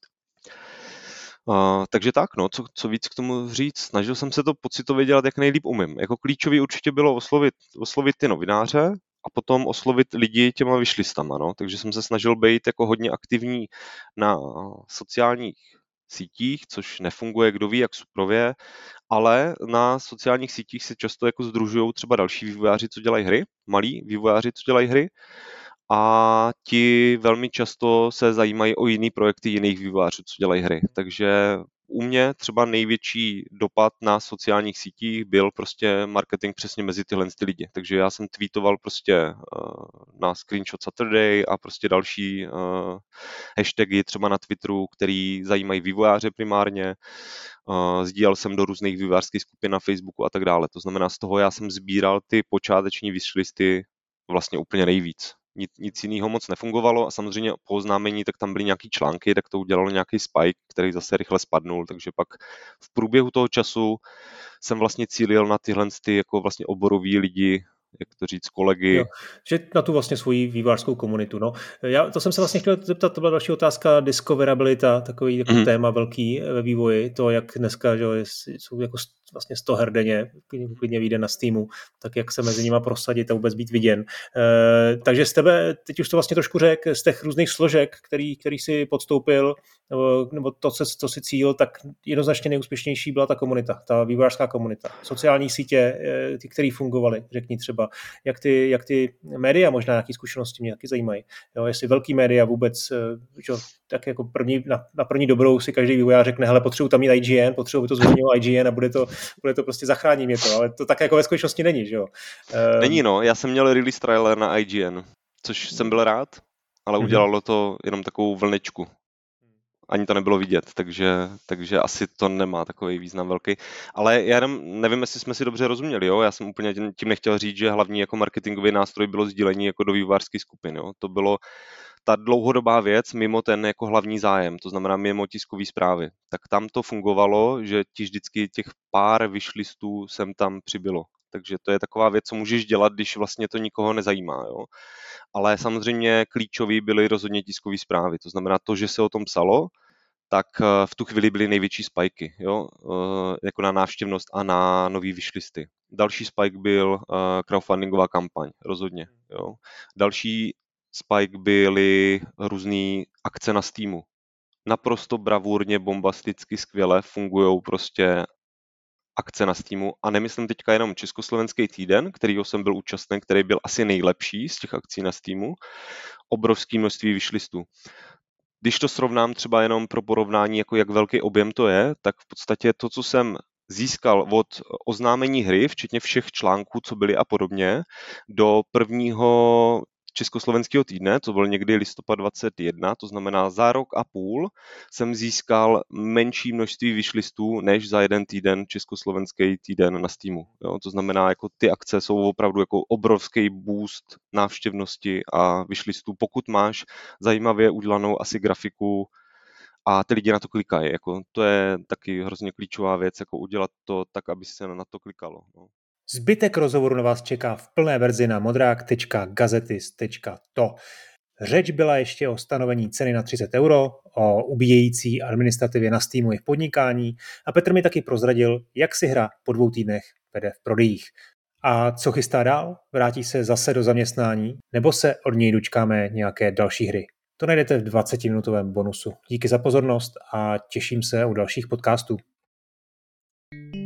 Takže tak, no, co, co víc k tomu říct, snažil jsem se to pocitově dělat, jak nejlíp umím. Jako klíčový určitě bylo oslovit, oslovit ty novináře a potom oslovit lidi těma vyšlistama, no. Takže jsem se snažil být jako hodně aktivní na sociálních sítích, což nefunguje, kdo ví, jak suprově, ale na sociálních sítích se často jako združují třeba další vývojáři, co dělají hry, malí vývojáři, co dělají hry a ti velmi často se zajímají o jiný projekty jiných vývojářů, co dělají hry. Takže u mě třeba největší dopad na sociálních sítích byl prostě marketing přesně mezi tyhle ty lidi. Takže já jsem tweetoval prostě uh, na Screenshot Saturday a prostě další uh, hashtagy třeba na Twitteru, který zajímají vývojáře primárně. Uh, sdílel jsem do různých vývojářských skupin na Facebooku a tak dále. To znamená, z toho já jsem sbíral ty počáteční wishlisty vlastně úplně nejvíc nic, nic jiného moc nefungovalo a samozřejmě po oznámení tak tam byly nějaký články, tak to udělalo nějaký spike, který zase rychle spadnul, takže pak v průběhu toho času jsem vlastně cílil na tyhle ty jako vlastně oborový lidi, jak to říct, kolegy. Jo, že na tu vlastně svoji vývářskou komunitu. No. Já, to jsem se vlastně chtěl zeptat, to byla další otázka, discoverabilita, takový jako mm. téma velký ve vývoji, to jak dneska, že jsou jako vlastně 100 her denně, klidně vyjde na Steamu, tak jak se mezi nimi prosadit a vůbec být viděn. E, takže z tebe, teď už to vlastně trošku řek, z těch různých složek, který, který si podstoupil, nebo, nebo to, co, co si cíl, tak jednoznačně nejúspěšnější byla ta komunita, ta vývojářská komunita. Sociální sítě, e, ty, které fungovaly, řekni třeba, jak ty, jak ty média, možná nějaké zkušenosti mě taky zajímají. Jo, jestli velký média vůbec, e, že, tak jako první, na, na první dobrou si každý vývojář řekne, hele, potřebuji tam mít IGN, potřebuji to zveřejňovat IGN a bude to, bude to prostě zachrání mě to, ale to tak jako ve skutečnosti není, že jo. Ehm, není no, já jsem měl release trailer na IGN, což jsem byl rád, ale mm-hmm. udělalo to jenom takovou vlnečku. Ani to nebylo vidět, takže, takže asi to nemá takový význam velký. Ale já jenom nevím, jestli jsme si dobře rozuměli, jo? Já jsem úplně tím nechtěl říct, že hlavní jako marketingový nástroj bylo sdílení jako do vývářských skupin, jo? To bylo ta dlouhodobá věc mimo ten jako hlavní zájem, to znamená mimo tiskový zprávy, tak tam to fungovalo, že ti vždycky těch pár vyšlistů sem tam přibylo. Takže to je taková věc, co můžeš dělat, když vlastně to nikoho nezajímá. Jo? Ale samozřejmě klíčový byly rozhodně tiskové zprávy. To znamená to, že se o tom psalo, tak eh, v tu chvíli byly největší spajky, jo? Eh, jako na návštěvnost a na nový vyšlisty. Další spike byl eh, crowdfundingová kampaň, rozhodně. Jo? Další Spike byly různé akce na Steamu. Naprosto bravurně, bombasticky, skvěle fungují prostě akce na Steamu a nemyslím teďka jenom Československý týden, kterýho jsem byl účastný, který byl asi nejlepší z těch akcí na Steamu, obrovské množství vyšlistů. Když to srovnám třeba jenom pro porovnání, jako jak velký objem to je, tak v podstatě to, co jsem získal od oznámení hry, včetně všech článků, co byly a podobně, do prvního československého týdne, to byl někdy listopad 21, to znamená za rok a půl jsem získal menší množství vyšlistů než za jeden týden československý týden na Steamu. Jo? To znamená, jako ty akce jsou opravdu jako obrovský boost návštěvnosti a vyšlistů, pokud máš zajímavě udělanou asi grafiku a ty lidi na to klikají. Jako, to je taky hrozně klíčová věc, jako udělat to tak, aby se na to klikalo. No. Zbytek rozhovoru na vás čeká v plné verzi na modrák.gazetis.to. Řeč byla ještě o stanovení ceny na 30 euro, o ubíjející administrativě na Steamu i v podnikání a Petr mi taky prozradil, jak si hra po dvou týdnech vede v prodejích. A co chystá dál? Vrátí se zase do zaměstnání? Nebo se od něj dočkáme nějaké další hry? To najdete v 20-minutovém bonusu. Díky za pozornost a těším se u dalších podcastů. thank you